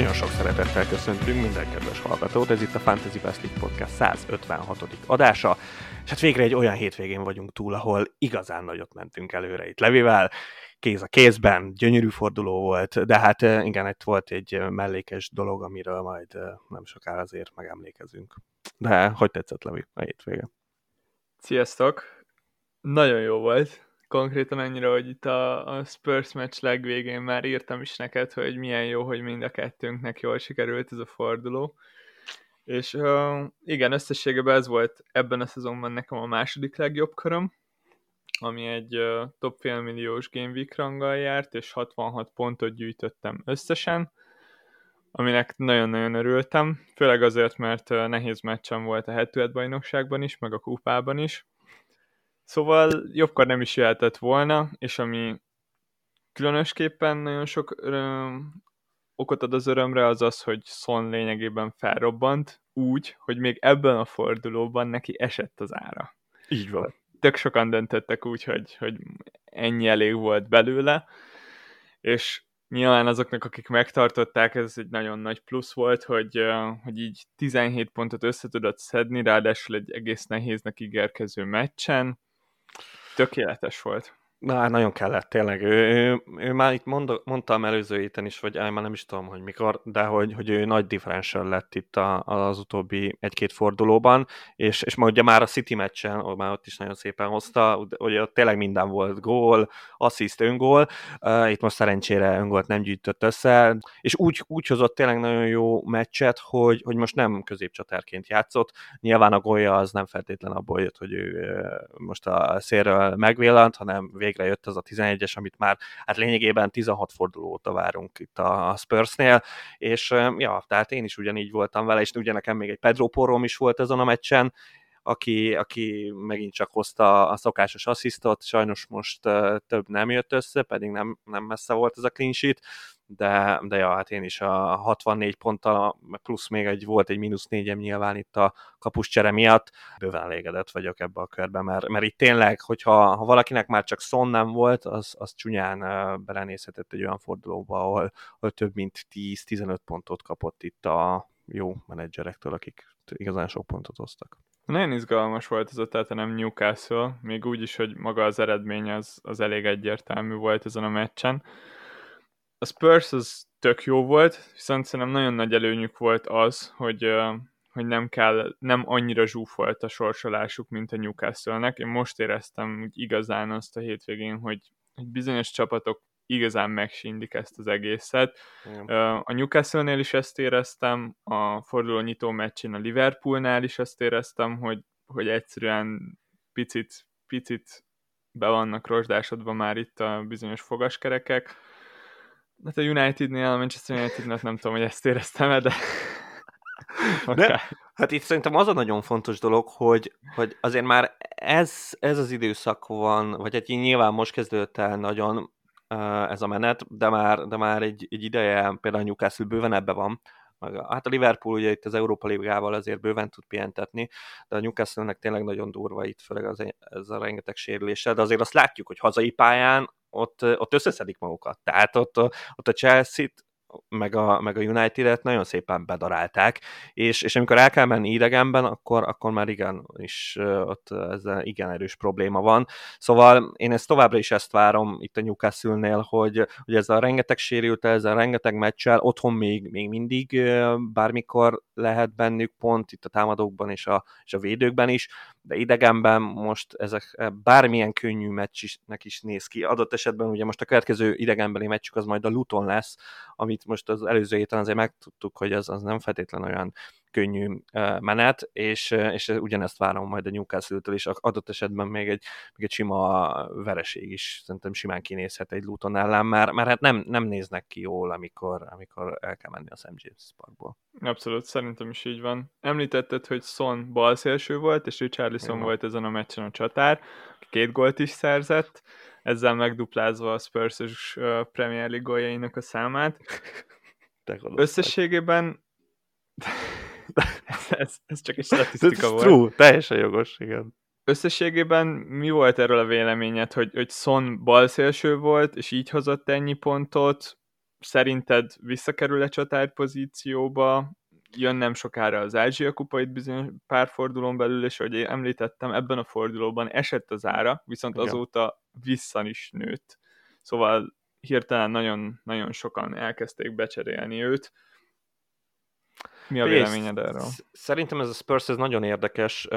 Nagyon sok szeretettel köszöntünk minden kedves hallgatót, ez itt a Fantasy Best League Podcast 156. adása, és hát végre egy olyan hétvégén vagyunk túl, ahol igazán nagyot mentünk előre itt Levivel, kéz a kézben, gyönyörű forduló volt, de hát eh, igen, itt volt egy eh, mellékes dolog, amiről majd eh, nem sokára azért megemlékezünk. De hogy tetszett Levi a hétvége? Sziasztok! Nagyon jó volt. Konkrétan ennyire, hogy itt a, a Spurs meccs legvégén már írtam is neked, hogy milyen jó, hogy mind a kettőnknek jól sikerült ez a forduló. És uh, igen, összességében ez volt ebben a szezonban nekem a második legjobb köröm, ami egy uh, top félmilliós Game Week ranggal járt, és 66 pontot gyűjtöttem összesen, aminek nagyon-nagyon örültem, főleg azért, mert uh, nehéz meccsem volt a head bajnokságban is, meg a kupában is. Szóval jobbkor nem is jöhetett volna, és ami különösképpen nagyon sok öröm, okot ad az örömre, az az, hogy Son lényegében felrobbant úgy, hogy még ebben a fordulóban neki esett az ára. Így van tök sokan döntöttek úgy, hogy, hogy ennyi elég volt belőle, és nyilván azoknak, akik megtartották, ez egy nagyon nagy plusz volt, hogy, hogy így 17 pontot össze tudott szedni, ráadásul egy egész nehéznek ígérkező meccsen. Tökéletes volt. Na, nagyon kellett, tényleg. Ő, ő, ő már itt mond, mondtam előző héten is, vagy már nem is tudom, hogy mikor, de hogy, hogy ő nagy differential lett itt a, az utóbbi egy-két fordulóban, és, és ma ugye már a City meccsen, ott már ott is nagyon szépen hozta, hogy ott tényleg minden volt gól, assziszt, öngól, uh, itt most szerencsére öngolt nem gyűjtött össze, és úgy, úgy hozott tényleg nagyon jó meccset, hogy, hogy most nem középcsatárként játszott, nyilván a gólja az nem feltétlen abból jött, hogy ő most a szélről megvillant, hanem végre jött az a 11-es, amit már hát lényegében 16 forduló óta várunk itt a Spursnél, és ja, tehát én is ugyanígy voltam vele, és ugye nekem még egy Pedro Porrom is volt ezen a meccsen, aki, aki megint csak hozta a szokásos asszisztot, sajnos most több nem jött össze, pedig nem, nem messze volt ez a clean sheet, de, de ja, hát én is a 64 ponttal, plusz még egy volt egy mínusz négyem nyilván itt a kapus csere miatt, bőven elégedett vagyok ebbe a körbe, mert, mert itt tényleg, hogyha ha valakinek már csak szon nem volt, az, az csúnyán belenézhetett egy olyan fordulóba, ahol, ahol több mint 10-15 pontot kapott itt a jó menedzserektől, akik igazán sok pontot hoztak. Nagyon izgalmas volt ez a nem Newcastle, még úgy is, hogy maga az eredmény az, az elég egyértelmű volt ezen a meccsen. A Spurs az tök jó volt, viszont szerintem nagyon nagy előnyük volt az, hogy, hogy nem kell, nem annyira zsúfolt a sorsolásuk, mint a Newcastle-nek. Én most éreztem úgy igazán azt a hétvégén, hogy, hogy bizonyos csapatok igazán megsindik ezt az egészet. Igen. A Newcastle-nél is ezt éreztem, a forduló nyitó meccsén a Liverpoolnál is ezt éreztem, hogy, hogy egyszerűen picit, picit be vannak rozsdásodva már itt a bizonyos fogaskerekek. Hát a Unitednél, a Manchester Unitednél nem tudom, hogy ezt éreztem de... okay. De, hát itt szerintem az a nagyon fontos dolog, hogy, hogy azért már ez, ez az időszak van, vagy hát nyilván most kezdődött el nagyon ez a menet, de már, de már egy, egy ideje például a Newcastle bőven ebbe van, hát a Liverpool ugye itt az Európa Ligával azért bőven tud pihentetni, de a Newcastle-nek tényleg nagyon durva itt, főleg az, ez a rengeteg sérülése, de azért azt látjuk, hogy hazai pályán ott, ott összeszedik magukat. Tehát ott, ott a Chelsea-t meg a, meg a United-et nagyon szépen bedarálták, és, és amikor el kell menni idegenben, akkor, akkor már igen, is ott ez igen erős probléma van. Szóval én ezt továbbra is ezt várom itt a Newcastle-nél, hogy, hogy ez a rengeteg sérült, ez a rengeteg meccsel, otthon még, még mindig bármikor lehet bennük pont, itt a támadókban és a, és a védőkben is, de idegenben most ezek bármilyen könnyű meccsnek is néz ki. Adott esetben ugye most a következő idegenbeli meccsük az majd a Luton lesz, amit most az előző héten azért megtudtuk, hogy az, az nem feltétlen olyan könnyű menet, és, és ugyanezt várom majd a Newcastle-től, és adott esetben még egy, még egy sima vereség is szerintem simán kinézhet egy Luton ellen, mert, mert hát nem, nem néznek ki jól, amikor, amikor el kell menni a St. James Parkból. Abszolút, szerintem is így van. Említetted, hogy Son balszélső volt, és Richarlison volt ezen a meccsen a csatár, két gólt is szerzett, ezzel megduplázva a Spurs-ös Premier League góljainak a számát. Összességében ez, ez csak egy statisztika volt. True, teljesen jogos, igen. Összességében mi volt erről a véleményed, hogy, hogy Son balszélső volt, és így hozott ennyi pontot, szerinted visszakerül-e csatár pozícióba, jön nem sokára az Ázsia kupa itt bizonyos pár fordulón belül, és ahogy említettem, ebben a fordulóban esett az ára, viszont Igen. azóta visszan is nőtt. Szóval hirtelen nagyon, nagyon sokan elkezdték becserélni őt. Mi a véleményed erről? Szerintem ez a Spurs ez nagyon érdekes.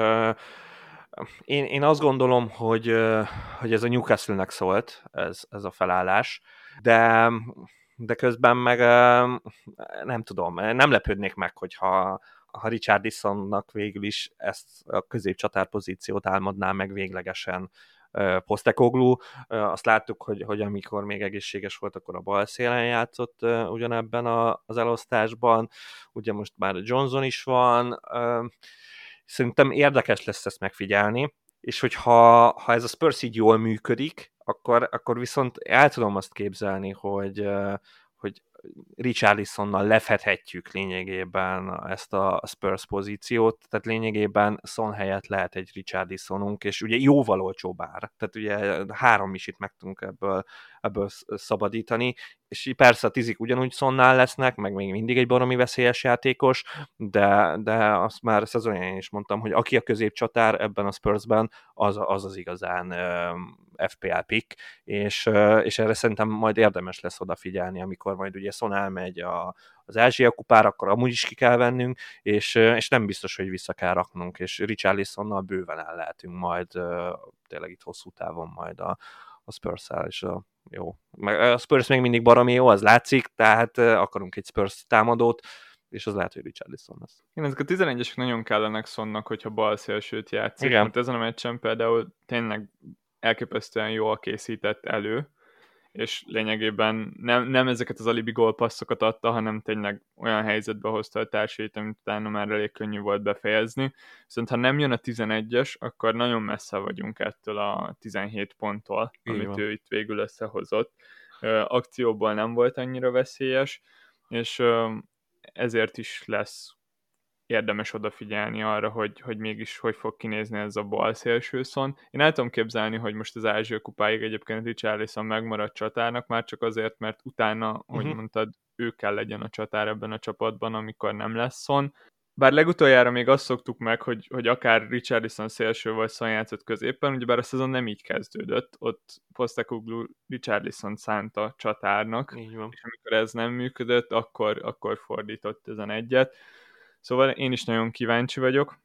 Én, én azt gondolom, hogy, hogy ez a Newcastle-nek szólt, ez, ez a felállás, de de közben meg nem tudom, nem lepődnék meg, hogyha ha Richardisonnak végül is ezt a középcsatár pozíciót álmodná meg véglegesen Postekoglu. Azt láttuk, hogy, hogy amikor még egészséges volt, akkor a bal szélen játszott ugyanebben az elosztásban. Ugye most már Johnson is van. Szerintem érdekes lesz ezt megfigyelni, és hogyha ha ez a Spurs így jól működik, akkor, akkor viszont el tudom azt képzelni, hogy, hogy Richarlisonnal lefedhetjük lényegében ezt a Spurs pozíciót, tehát lényegében Son helyett lehet egy Richarlisonunk, és ugye jóval olcsóbb ár, tehát ugye három is itt meg tudunk ebből, ebből szabadítani, és persze a tizik ugyanúgy Sonnál lesznek, meg még mindig egy baromi veszélyes játékos, de, de azt már szezonján is mondtam, hogy aki a középcsatár ebben a Spursben, az az, az igazán FPL pick, és, és erre szerintem majd érdemes lesz odafigyelni, amikor majd ugye Son elmegy a, az Ázsia kupára, akkor amúgy is ki kell vennünk, és, és nem biztos, hogy vissza kell raknunk, és Richarlisonnal bőven el lehetünk majd tényleg itt hosszú távon majd a, a spurs és a jó. A Spurs még mindig baromi jó, az látszik, tehát akarunk egy Spurs támadót, és az lehet, hogy Richarlison lesz. Igen, ezek a 11-esek nagyon kellenek szonnak, hogyha bal szélsőt játszik, Igen. mert ezen a meccsen például tényleg elképesztően jól készített elő, és lényegében nem, nem ezeket az alibi gólpasszokat adta, hanem tényleg olyan helyzetbe hozta a társait, amit utána már elég könnyű volt befejezni. Viszont ha nem jön a 11-es, akkor nagyon messze vagyunk ettől a 17 ponttól, Így amit van. ő itt végül összehozott. Akcióból nem volt annyira veszélyes, és ezért is lesz érdemes odafigyelni arra, hogy, hogy mégis hogy fog kinézni ez a bal szélsőszon. Én el tudom képzelni, hogy most az Ázsia kupáig egyébként Richarlison megmarad csatárnak, már csak azért, mert utána, uh-huh. hogy mhm. mondtad, ő kell legyen a csatár ebben a csapatban, amikor nem lesz szon. Bár legutoljára még azt szoktuk meg, hogy, hogy akár Richardson szélső vagy Son játszott középen, ugyebár a szezon nem így kezdődött, ott Postekoglu Richardson szánta csatárnak, és amikor ez nem működött, akkor, akkor fordított ezen egyet. Szóval én is nagyon kíváncsi vagyok,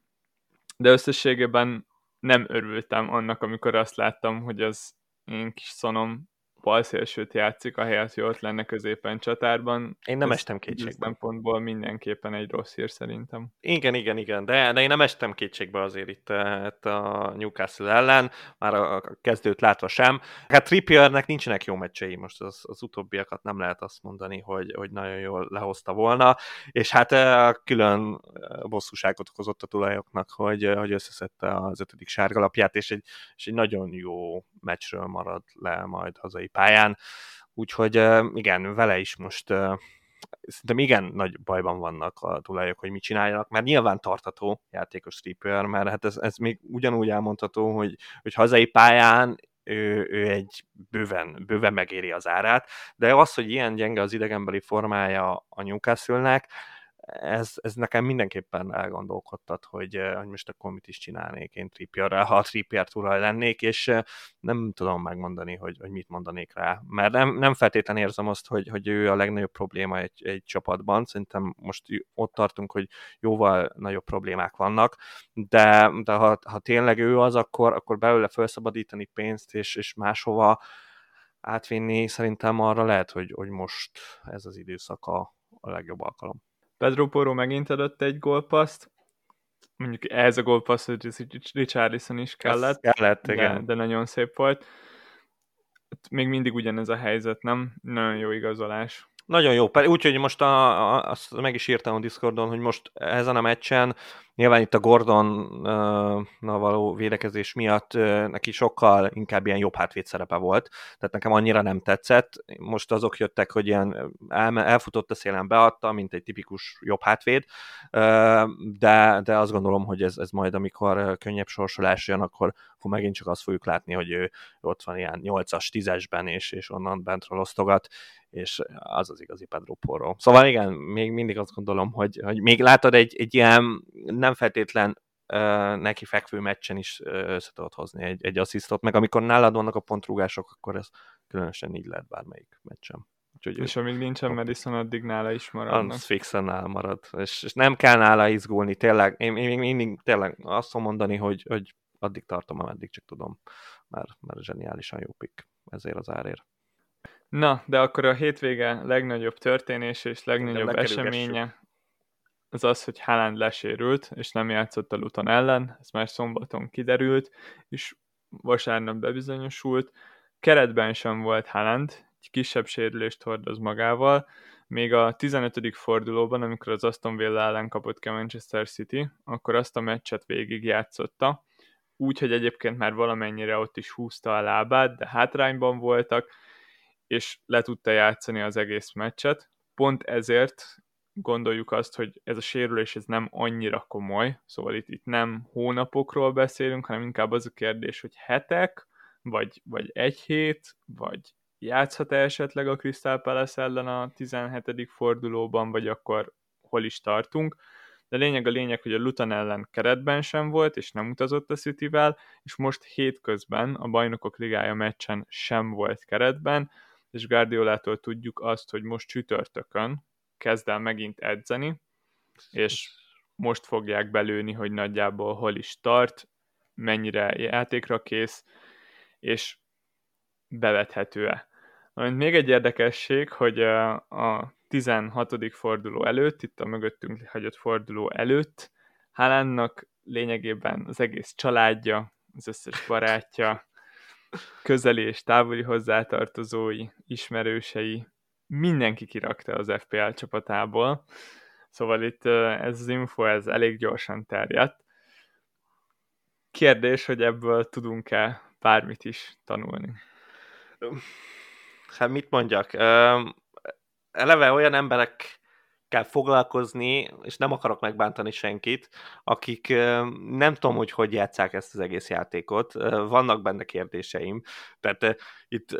de összességében nem örültem annak, amikor azt láttam, hogy az én kis szonom balszélsőt játszik, ahelyett, hogy ott lenne középen csatárban. Én nem Ez estem kétségbe. szempontból mindenképpen egy rossz hír szerintem. Igen, igen, igen, de, de én nem estem kétségbe azért itt, eh, itt a Newcastle ellen, már a kezdőt látva sem. Hát Trippiernek nincsenek jó meccsei, most az, az utóbbiakat nem lehet azt mondani, hogy, hogy nagyon jól lehozta volna, és hát eh, külön eh, bosszúságot okozott a tulajoknak, hogy, hogy összeszedte az ötödik sárgalapját, és egy, és egy nagyon jó meccsről marad le majd hazai pályán, úgyhogy igen, vele is most szerintem igen nagy bajban vannak a tulajok, hogy mit csináljanak, mert nyilván tartató játékos stripper, mert hát ez, ez még ugyanúgy elmondható, hogy, hogy hazai pályán ő, ő egy bőven, bőven megéri az árát, de az, hogy ilyen gyenge az idegenbeli formája a Newcastle-nek, ez, ez nekem mindenképpen elgondolkodtat, hogy, eh, hogy most akkor mit is csinálnék én Trippierrel, ha a Trippier tulaj lennék, és eh, nem tudom megmondani, hogy, hogy mit mondanék rá. Mert nem, nem feltétlenül érzem azt, hogy, hogy ő a legnagyobb probléma egy, egy csapatban, szerintem most ott tartunk, hogy jóval nagyobb problémák vannak, de, de ha, ha tényleg ő az, akkor, akkor belőle felszabadítani pénzt, és, és máshova átvinni, szerintem arra lehet, hogy, hogy most ez az időszak a legjobb alkalom. Pedro Porro megint adott egy gólpaszt, mondjuk ehhez a gólpasszhoz Richarlison is kellett, Ez kellett de, igen. de nagyon szép volt. Még mindig ugyanez a helyzet, nem? Nagyon jó igazolás. Nagyon jó, úgyhogy most a, a, azt meg is írtam a Discordon, hogy most ezen a meccsen Nyilván itt a Gordon való védekezés miatt neki sokkal inkább ilyen jobb hátvéd szerepe volt, tehát nekem annyira nem tetszett. Most azok jöttek, hogy ilyen elfutott a szélen beadta, mint egy tipikus jobb hátvéd, de, de azt gondolom, hogy ez, ez majd, amikor könnyebb sorsolás jön, akkor, akkor megint csak azt fogjuk látni, hogy ő ott van ilyen 8-as, 10-esben, és, és onnan bentről osztogat, és az az igazi Pedro Porro. Szóval igen, még mindig azt gondolom, hogy, hogy még látod egy, egy ilyen nem feltétlen uh, neki fekvő meccsen is uh, össze tudod hozni egy, egy asszisztot, meg amikor nálad vannak a pontrúgások, akkor ez különösen így lehet bármelyik meccsen. Úgyhogy és amíg nincsen Madison, addig nála is maradnak. Az fixen nála marad. És, és nem kell nála izgulni, tényleg. Én, én még mindig tényleg azt mondani, hogy, hogy addig tartom, ameddig csak tudom. Mert, mert zseniálisan jó pick ezért az árért. Na, de akkor a hétvége legnagyobb történés és legnagyobb eseménye az az, hogy Haaland lesérült, és nem játszott a Luton ellen, ez már szombaton kiderült, és vasárnap bebizonyosult. Keretben sem volt Haaland, egy kisebb sérülést hordoz magával, még a 15. fordulóban, amikor az Aston Villa ellen kapott ki a Manchester City, akkor azt a meccset végig játszotta, úgy, hogy egyébként már valamennyire ott is húzta a lábát, de hátrányban voltak, és le tudta játszani az egész meccset. Pont ezért gondoljuk azt, hogy ez a sérülés ez nem annyira komoly, szóval itt, itt nem hónapokról beszélünk, hanem inkább az a kérdés, hogy hetek, vagy, vagy egy hét, vagy játszhat-e esetleg a Crystal Palace ellen a 17. fordulóban, vagy akkor hol is tartunk. De lényeg a lényeg, hogy a Luton ellen keretben sem volt, és nem utazott a Cityvel, és most hétközben a Bajnokok Ligája meccsen sem volt keretben, és Guardiolától tudjuk azt, hogy most csütörtökön kezd el megint edzeni, és most fogják belőni, hogy nagyjából hol is tart, mennyire játékra kész, és bevethető-e. Amit még egy érdekesség, hogy a 16. forduló előtt, itt a mögöttünk hagyott forduló előtt, Haalandnak lényegében az egész családja, az összes barátja, közeli és távoli hozzátartozói, ismerősei, mindenki kirakta az FPL csapatából. Szóval itt ez az info, ez elég gyorsan terjedt. Kérdés, hogy ebből tudunk-e bármit is tanulni? Hát mit mondjak? Eleve olyan emberek kell foglalkozni, és nem akarok megbántani senkit, akik nem tudom, hogy hogy játszák ezt az egész játékot, vannak benne kérdéseim, tehát itt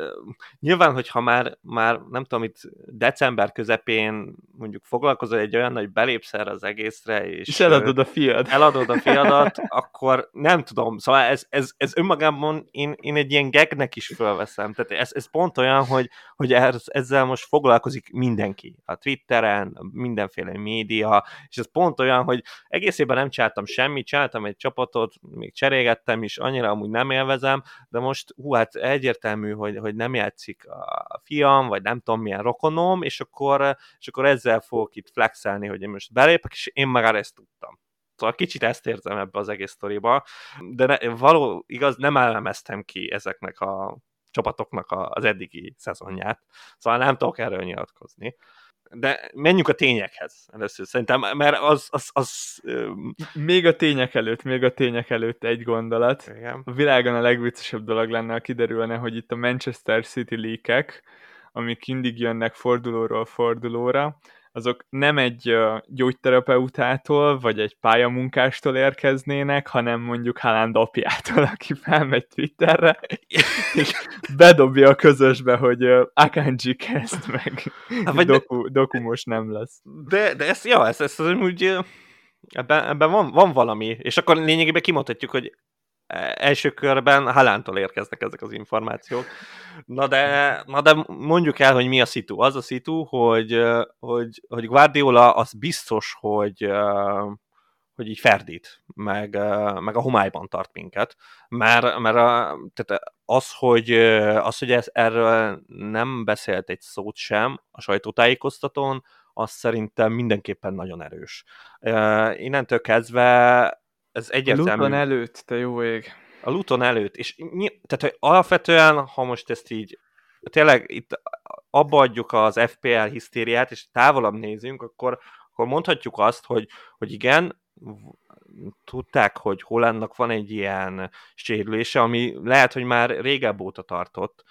nyilván, hogyha már, már nem tudom, itt december közepén mondjuk foglalkozol egy olyan, hogy belépsz erre az egészre, és, és eladod a fiad. Eladod a fiadat, akkor nem tudom, szóval ez, ez, ez önmagában én, én egy ilyen gegnek is fölveszem, tehát ez, ez pont olyan, hogy, hogy ez, ezzel most foglalkozik mindenki, a Twitteren, mindenféle média, és ez pont olyan, hogy egészében nem csináltam semmit, csináltam egy csapatot, még cserégettem is, annyira amúgy nem élvezem, de most hú, hát egyértelmű, hogy, hogy nem játszik a fiam, vagy nem tudom milyen rokonom, és akkor, és akkor ezzel fogok itt flexelni, hogy én most belépek, és én már ezt tudtam. Szóval kicsit ezt érzem ebbe az egész sztoriba, de ne, való igaz, nem elemeztem ki ezeknek a csapatoknak az eddigi szezonját, szóval nem tudok erről nyilatkozni de menjünk a tényekhez először szerintem, mert az... az, az még a tények előtt, még a tények előtt egy gondolat. Igen. A világon a legviccesebb dolog lenne, ha kiderülne, hogy itt a Manchester City leakek, amik mindig jönnek fordulóról fordulóra, azok nem egy gyógyterapeutától, vagy egy pályamunkástól érkeznének, hanem mondjuk Haaland apjától, aki felmegy Twitterre, és bedobja a közösbe, hogy Akanji kezd meg. Hát, vagy doku, de... doku most nem lesz. De, de ez, ja, ez, ez az úgy, ebben, ebben van, van valami, és akkor lényegében kimondhatjuk, hogy első körben Halántól érkeznek ezek az információk. Na de, na de mondjuk el, hogy mi a szitu. Az a szitu, hogy, hogy, hogy Guardiola az biztos, hogy, hogy így ferdít, meg, meg a homályban tart minket, mert, mert a, tehát az, hogy, az, hogy ez, erről nem beszélt egy szót sem a sajtótájékoztatón, az szerintem mindenképpen nagyon erős. Innentől kezdve ez egyértelmű. A Luton előtt, te jó ég. A Luton előtt, és tehát, hogy alapvetően, ha most ezt így tényleg itt abba adjuk az FPL hisztériát, és távolabb nézünk, akkor, akkor mondhatjuk azt, hogy, hogy igen, tudták, hogy Hollandnak van egy ilyen sérülése, ami lehet, hogy már régebb óta tartott,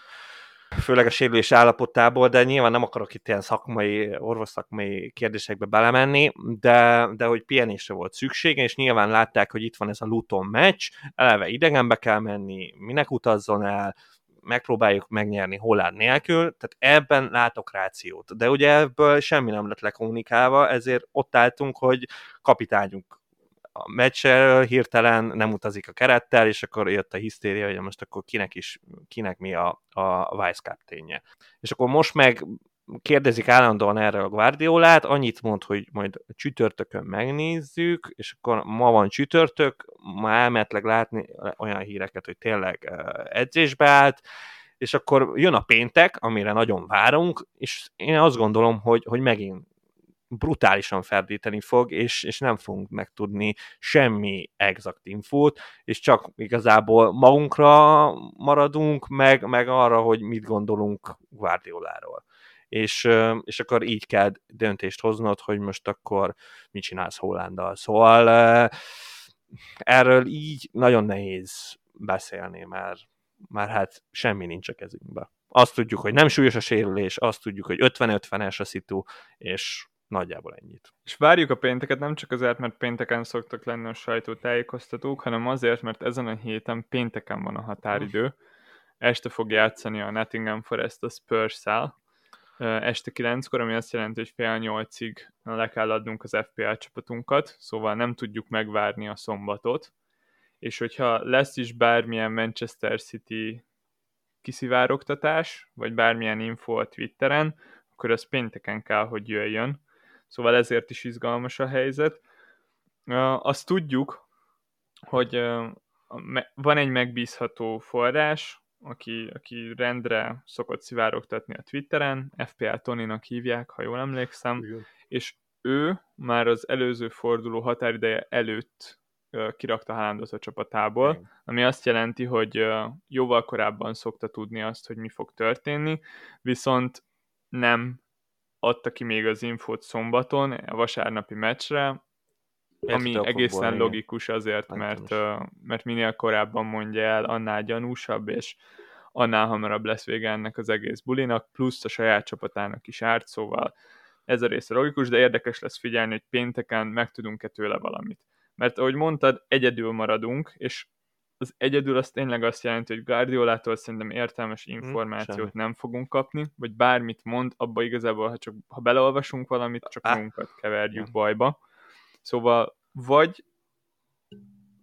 főleg a sérülés állapotából, de nyilván nem akarok itt ilyen szakmai, orvosszakmai kérdésekbe belemenni, de, de hogy pihenésre volt szüksége, és nyilván látták, hogy itt van ez a Luton meccs, eleve idegenbe kell menni, minek utazzon el, megpróbáljuk megnyerni Holland nélkül, tehát ebben látok rációt. De ugye ebből semmi nem lett lekommunikálva, ezért ott álltunk, hogy kapitányunk a meccsel hirtelen nem utazik a kerettel, és akkor jött a hisztéria, hogy most akkor kinek is, kinek mi a, a vice captainje. És akkor most meg kérdezik állandóan erre a Guardiolát, annyit mond, hogy majd csütörtökön megnézzük, és akkor ma van csütörtök, ma elmetleg látni olyan híreket, hogy tényleg edzésbe állt, és akkor jön a péntek, amire nagyon várunk, és én azt gondolom, hogy, hogy megint brutálisan ferdíteni fog, és, és nem fogunk megtudni semmi exakt infót, és csak igazából magunkra maradunk, meg, meg arra, hogy mit gondolunk Guardioláról. És, és akkor így kell döntést hoznod, hogy most akkor mit csinálsz Hollanddal. Szóval erről így nagyon nehéz beszélni, mert már hát semmi nincs a kezünkben. Azt tudjuk, hogy nem súlyos a sérülés, azt tudjuk, hogy 50-50-es a szitu, és Nagyjából ennyit. És várjuk a pénteket nem csak azért, mert pénteken szoktak lenni a sajtótájékoztatók, hanem azért, mert ezen a héten pénteken van a határidő. Este fog játszani a Nottingham Forest a Spurs-szel, este 9-kor, ami azt jelenti, hogy fél nyolcig le kell adnunk az FPL csapatunkat, szóval nem tudjuk megvárni a szombatot, és hogyha lesz is bármilyen Manchester City kiszivárogtatás, vagy bármilyen info a Twitteren, akkor az pénteken kell, hogy jöjjön, szóval ezért is izgalmas a helyzet. Azt tudjuk, hogy van egy megbízható forrás, aki, aki rendre szokott szivárogtatni a Twitteren, FPL Toninak hívják, ha jól emlékszem, Igen. és ő már az előző forduló határideje előtt kirakta Haalandot a csapatából, Igen. ami azt jelenti, hogy jóval korábban szokta tudni azt, hogy mi fog történni, viszont nem adta ki még az infót szombaton, a vasárnapi meccsre, ami Érte egészen logikus azért, mert, mert minél korábban mondja el, annál gyanúsabb, és annál hamarabb lesz vége ennek az egész bulinak, plusz a saját csapatának is árt, szóval ez a része logikus, de érdekes lesz figyelni, hogy pénteken megtudunk-e tőle valamit. Mert ahogy mondtad, egyedül maradunk, és az egyedül az tényleg azt jelenti, hogy Guardiolától szerintem értelmes hm, információt hmm, nem fogunk kapni, vagy bármit mond, abba igazából, ha csak ha beleolvasunk valamit, csak ah. magunkat keverjük ja. bajba. Szóval vagy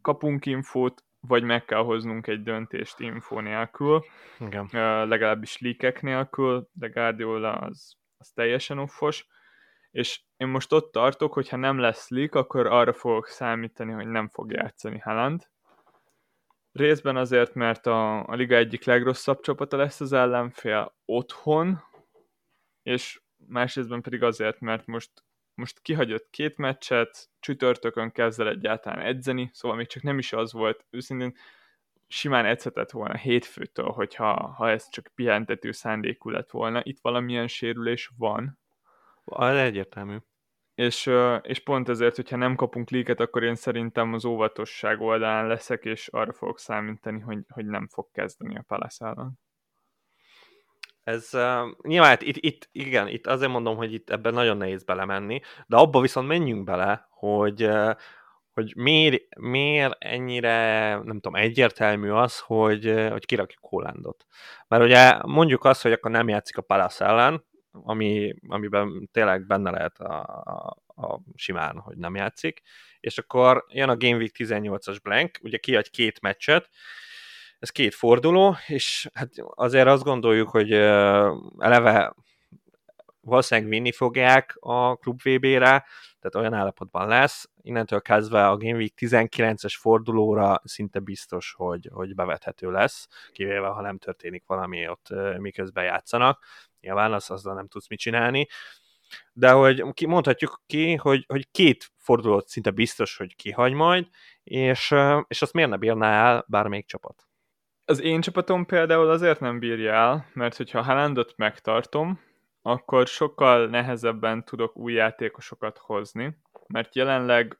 kapunk infót, vagy meg kell hoznunk egy döntést info nélkül, Igen. Uh, legalábbis líkek nélkül, de Guardiola az, az teljesen offos, és én most ott tartok, hogy ha nem lesz leak, akkor arra fogok számítani, hogy nem fog játszani Haaland, Részben azért, mert a, a liga egyik legrosszabb csapata lesz az ellenfél otthon, és másrésztben pedig azért, mert most, most kihagyott két meccset, csütörtökön kezd el egyáltalán edzeni, szóval még csak nem is az volt, őszintén simán edzhetett volna hétfőtől, hogyha ha ez csak pihentető szándékú lett volna. Itt valamilyen sérülés van. Az egyértelmű és, és pont ezért, hogyha nem kapunk líket, akkor én szerintem az óvatosság oldalán leszek, és arra fogok számítani, hogy, hogy nem fog kezdeni a Palace. Ez uh, nyilván itt, itt, igen, itt azért mondom, hogy itt ebben nagyon nehéz belemenni, de abba viszont menjünk bele, hogy, uh, hogy miért, miért ennyire, nem tudom, egyértelmű az, hogy, hogy kirakjuk Hollandot. Mert ugye mondjuk azt, hogy akkor nem játszik a Palace ellen, ami, amiben tényleg benne lehet a, a, a simán, hogy nem játszik, és akkor jön a Game Week 18-as blank, ugye kiadj két meccset, ez két forduló, és hát azért azt gondoljuk, hogy eleve valószínűleg vinni fogják a Klub VB-re, tehát olyan állapotban lesz. Innentől kezdve a Game Week 19-es fordulóra szinte biztos, hogy, hogy bevethető lesz, kivéve ha nem történik valami ott miközben játszanak nyilván az, azzal nem tudsz mit csinálni, de hogy mondhatjuk ki, hogy, hogy két fordulót szinte biztos, hogy kihagy majd, és, és azt miért ne bírná el bármelyik csapat? Az én csapatom például azért nem bírja el, mert hogyha Haalandot megtartom, akkor sokkal nehezebben tudok új játékosokat hozni, mert jelenleg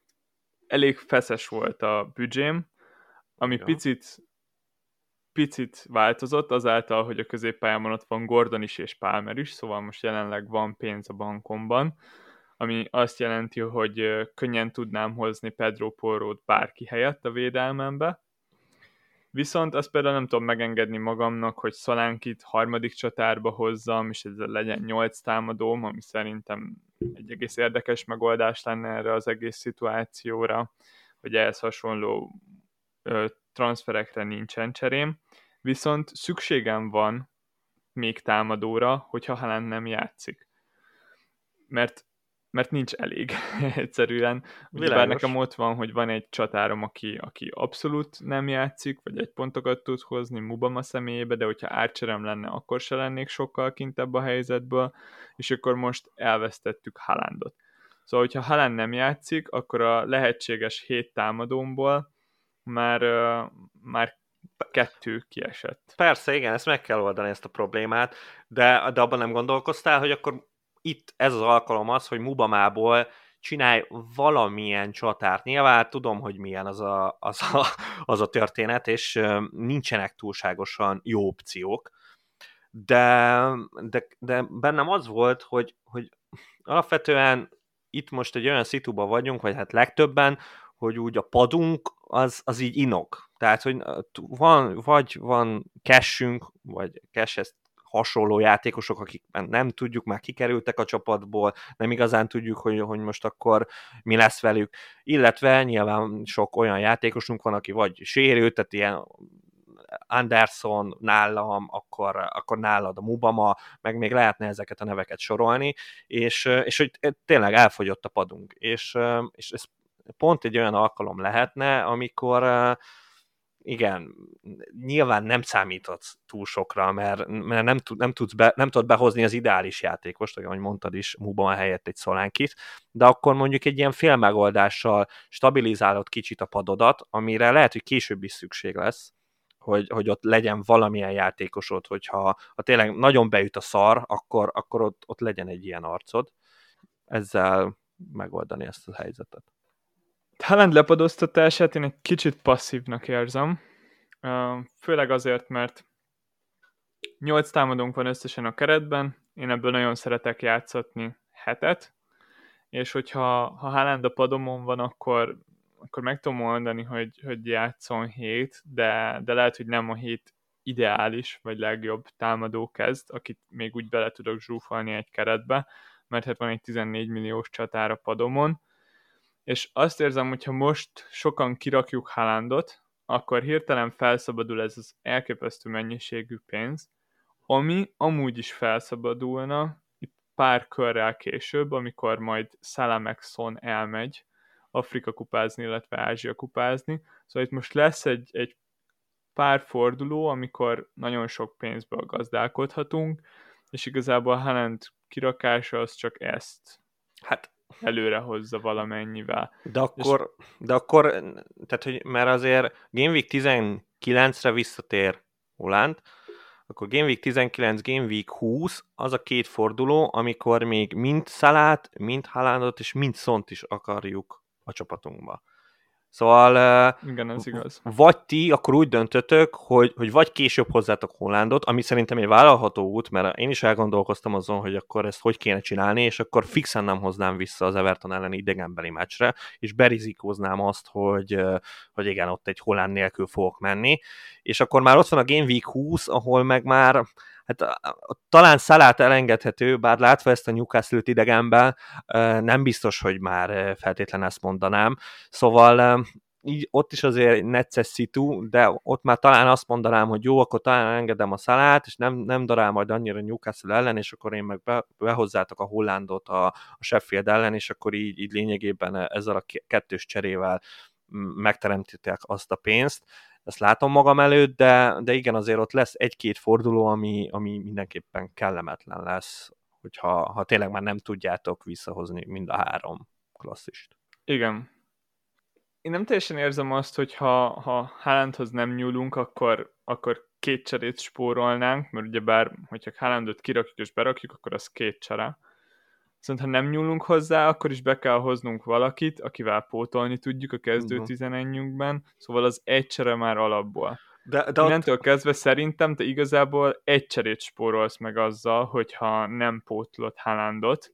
elég feszes volt a büdzsém, ami ja. picit picit változott azáltal, hogy a középpályában ott van Gordon is és Palmer is, szóval most jelenleg van pénz a bankomban, ami azt jelenti, hogy könnyen tudnám hozni Pedro Porrót bárki helyett a védelmembe, Viszont azt például nem tudom megengedni magamnak, hogy Szalánkit harmadik csatárba hozzam, és ez legyen nyolc támadóm, ami szerintem egy egész érdekes megoldás lenne erre az egész szituációra, hogy ehhez hasonló transferekre nincsen cserém. Viszont szükségem van még támadóra, hogyha Haaland nem játszik. Mert mert nincs elég egyszerűen. Bár nekem ott van, hogy van egy csatárom, aki, aki abszolút nem játszik, vagy egy pontokat tud hozni Mubama személyébe, de hogyha árcserem lenne, akkor se lennék sokkal kintebb a helyzetből, és akkor most elvesztettük Halandot. Szóval, hogyha Haland nem játszik, akkor a lehetséges hét támadómból már, már kettő kiesett. Persze, igen, ezt meg kell oldani, ezt a problémát, de, de abban nem gondolkoztál, hogy akkor itt ez az alkalom az, hogy Mubamából csinálj valamilyen csatárt. Nyilván tudom, hogy milyen az a, az a, az a történet, és nincsenek túlságosan jó opciók, de, de, de bennem az volt, hogy, hogy alapvetően itt most egy olyan szituba vagyunk, vagy hát legtöbben, hogy úgy a padunk az, az így inok. Tehát, hogy van, vagy van cashünk, vagy cash ezt hasonló játékosok, akik nem tudjuk, már kikerültek a csapatból, nem igazán tudjuk, hogy, hogy most akkor mi lesz velük, illetve nyilván sok olyan játékosunk van, aki vagy sérült, tehát ilyen Anderson nálam, akkor, akkor nálad a Mubama, meg még lehetne ezeket a neveket sorolni, és, és hogy tényleg elfogyott a padunk, és, és ez pont egy olyan alkalom lehetne, amikor igen, nyilván nem számíthatsz túl sokra, mert, mert nem, tud, nem, tudsz be, nem tudod behozni az ideális játékost, ahogy mondtad is, Muban helyett egy Szolánkit, de akkor mondjuk egy ilyen félmegoldással stabilizálod kicsit a padodat, amire lehet, hogy később is szükség lesz, hogy, hogy ott legyen valamilyen játékosod, hogyha ha tényleg nagyon beüt a szar, akkor, akkor ott, ott legyen egy ilyen arcod. Ezzel megoldani ezt a helyzetet. Haaland lepadoztatását én egy kicsit passzívnak érzem, főleg azért, mert 8 támadónk van összesen a keretben, én ebből nagyon szeretek játszatni hetet, és hogyha ha Haaland a padomon van, akkor, akkor meg tudom mondani, hogy, hogy játszon 7, de, de lehet, hogy nem a 7 ideális, vagy legjobb támadó kezd, akit még úgy bele tudok zsúfolni egy keretbe, mert hát van egy 14 milliós csatár a padomon, és azt érzem, hogyha most sokan kirakjuk Haalandot, akkor hirtelen felszabadul ez az elképesztő mennyiségű pénz, ami amúgy is felszabadulna itt pár körrel később, amikor majd Salamexon elmegy Afrika kupázni, illetve Ázsia kupázni. Szóval itt most lesz egy, egy pár forduló, amikor nagyon sok pénzből gazdálkodhatunk, és igazából Haaland kirakása az csak ezt hát előre hozza valamennyivel. De akkor, és... de akkor tehát, hogy mert azért Game Week 19-re visszatér Holland, akkor Game Week 19, Game Week 20 az a két forduló, amikor még mind Szalát, mind Haalandot és mind Szont is akarjuk a csapatunkba. Szóval Igen, ez igaz. vagy ti akkor úgy döntötök, hogy, hogy vagy később hozzátok Hollandot, ami szerintem egy vállalható út, mert én is elgondolkoztam azon, hogy akkor ezt hogy kéne csinálni, és akkor fixen nem hoznám vissza az Everton elleni idegenbeli meccsre, és berizikóznám azt, hogy, hogy igen, ott egy Holland nélkül fogok menni, és akkor már ott van a Game Week 20, ahol meg már hát talán Szalát elengedhető, bár látva ezt a Newcastle-t idegenben, nem biztos, hogy már feltétlen ezt mondanám. Szóval így ott is azért necces szitu, de ott már talán azt mondanám, hogy jó, akkor talán engedem a szalát, és nem, nem darál majd annyira Newcastle ellen, és akkor én meg be, behozzátok a Hollandot a, a Sheffield ellen, és akkor így, így lényegében ezzel a kettős cserével megteremtitek azt a pénzt ezt látom magam előtt, de, de igen, azért ott lesz egy-két forduló, ami, ami mindenképpen kellemetlen lesz, hogyha ha tényleg már nem tudjátok visszahozni mind a három klasszist. Igen. Én nem teljesen érzem azt, hogy ha, ha Haalandhoz nem nyúlunk, akkor, akkor két cserét spórolnánk, mert ugye bár, hogyha Haalandot kirakjuk és berakjuk, akkor az két csere. Viszont ha nem nyúlunk hozzá, akkor is be kell hoznunk valakit, akivel pótolni tudjuk a kezdő uh-huh. 11 szóval az egy csere már alapból. De, de Innentől ott... kezdve szerintem te igazából egy cserét spórolsz meg azzal, hogyha nem pótlod Haalandot,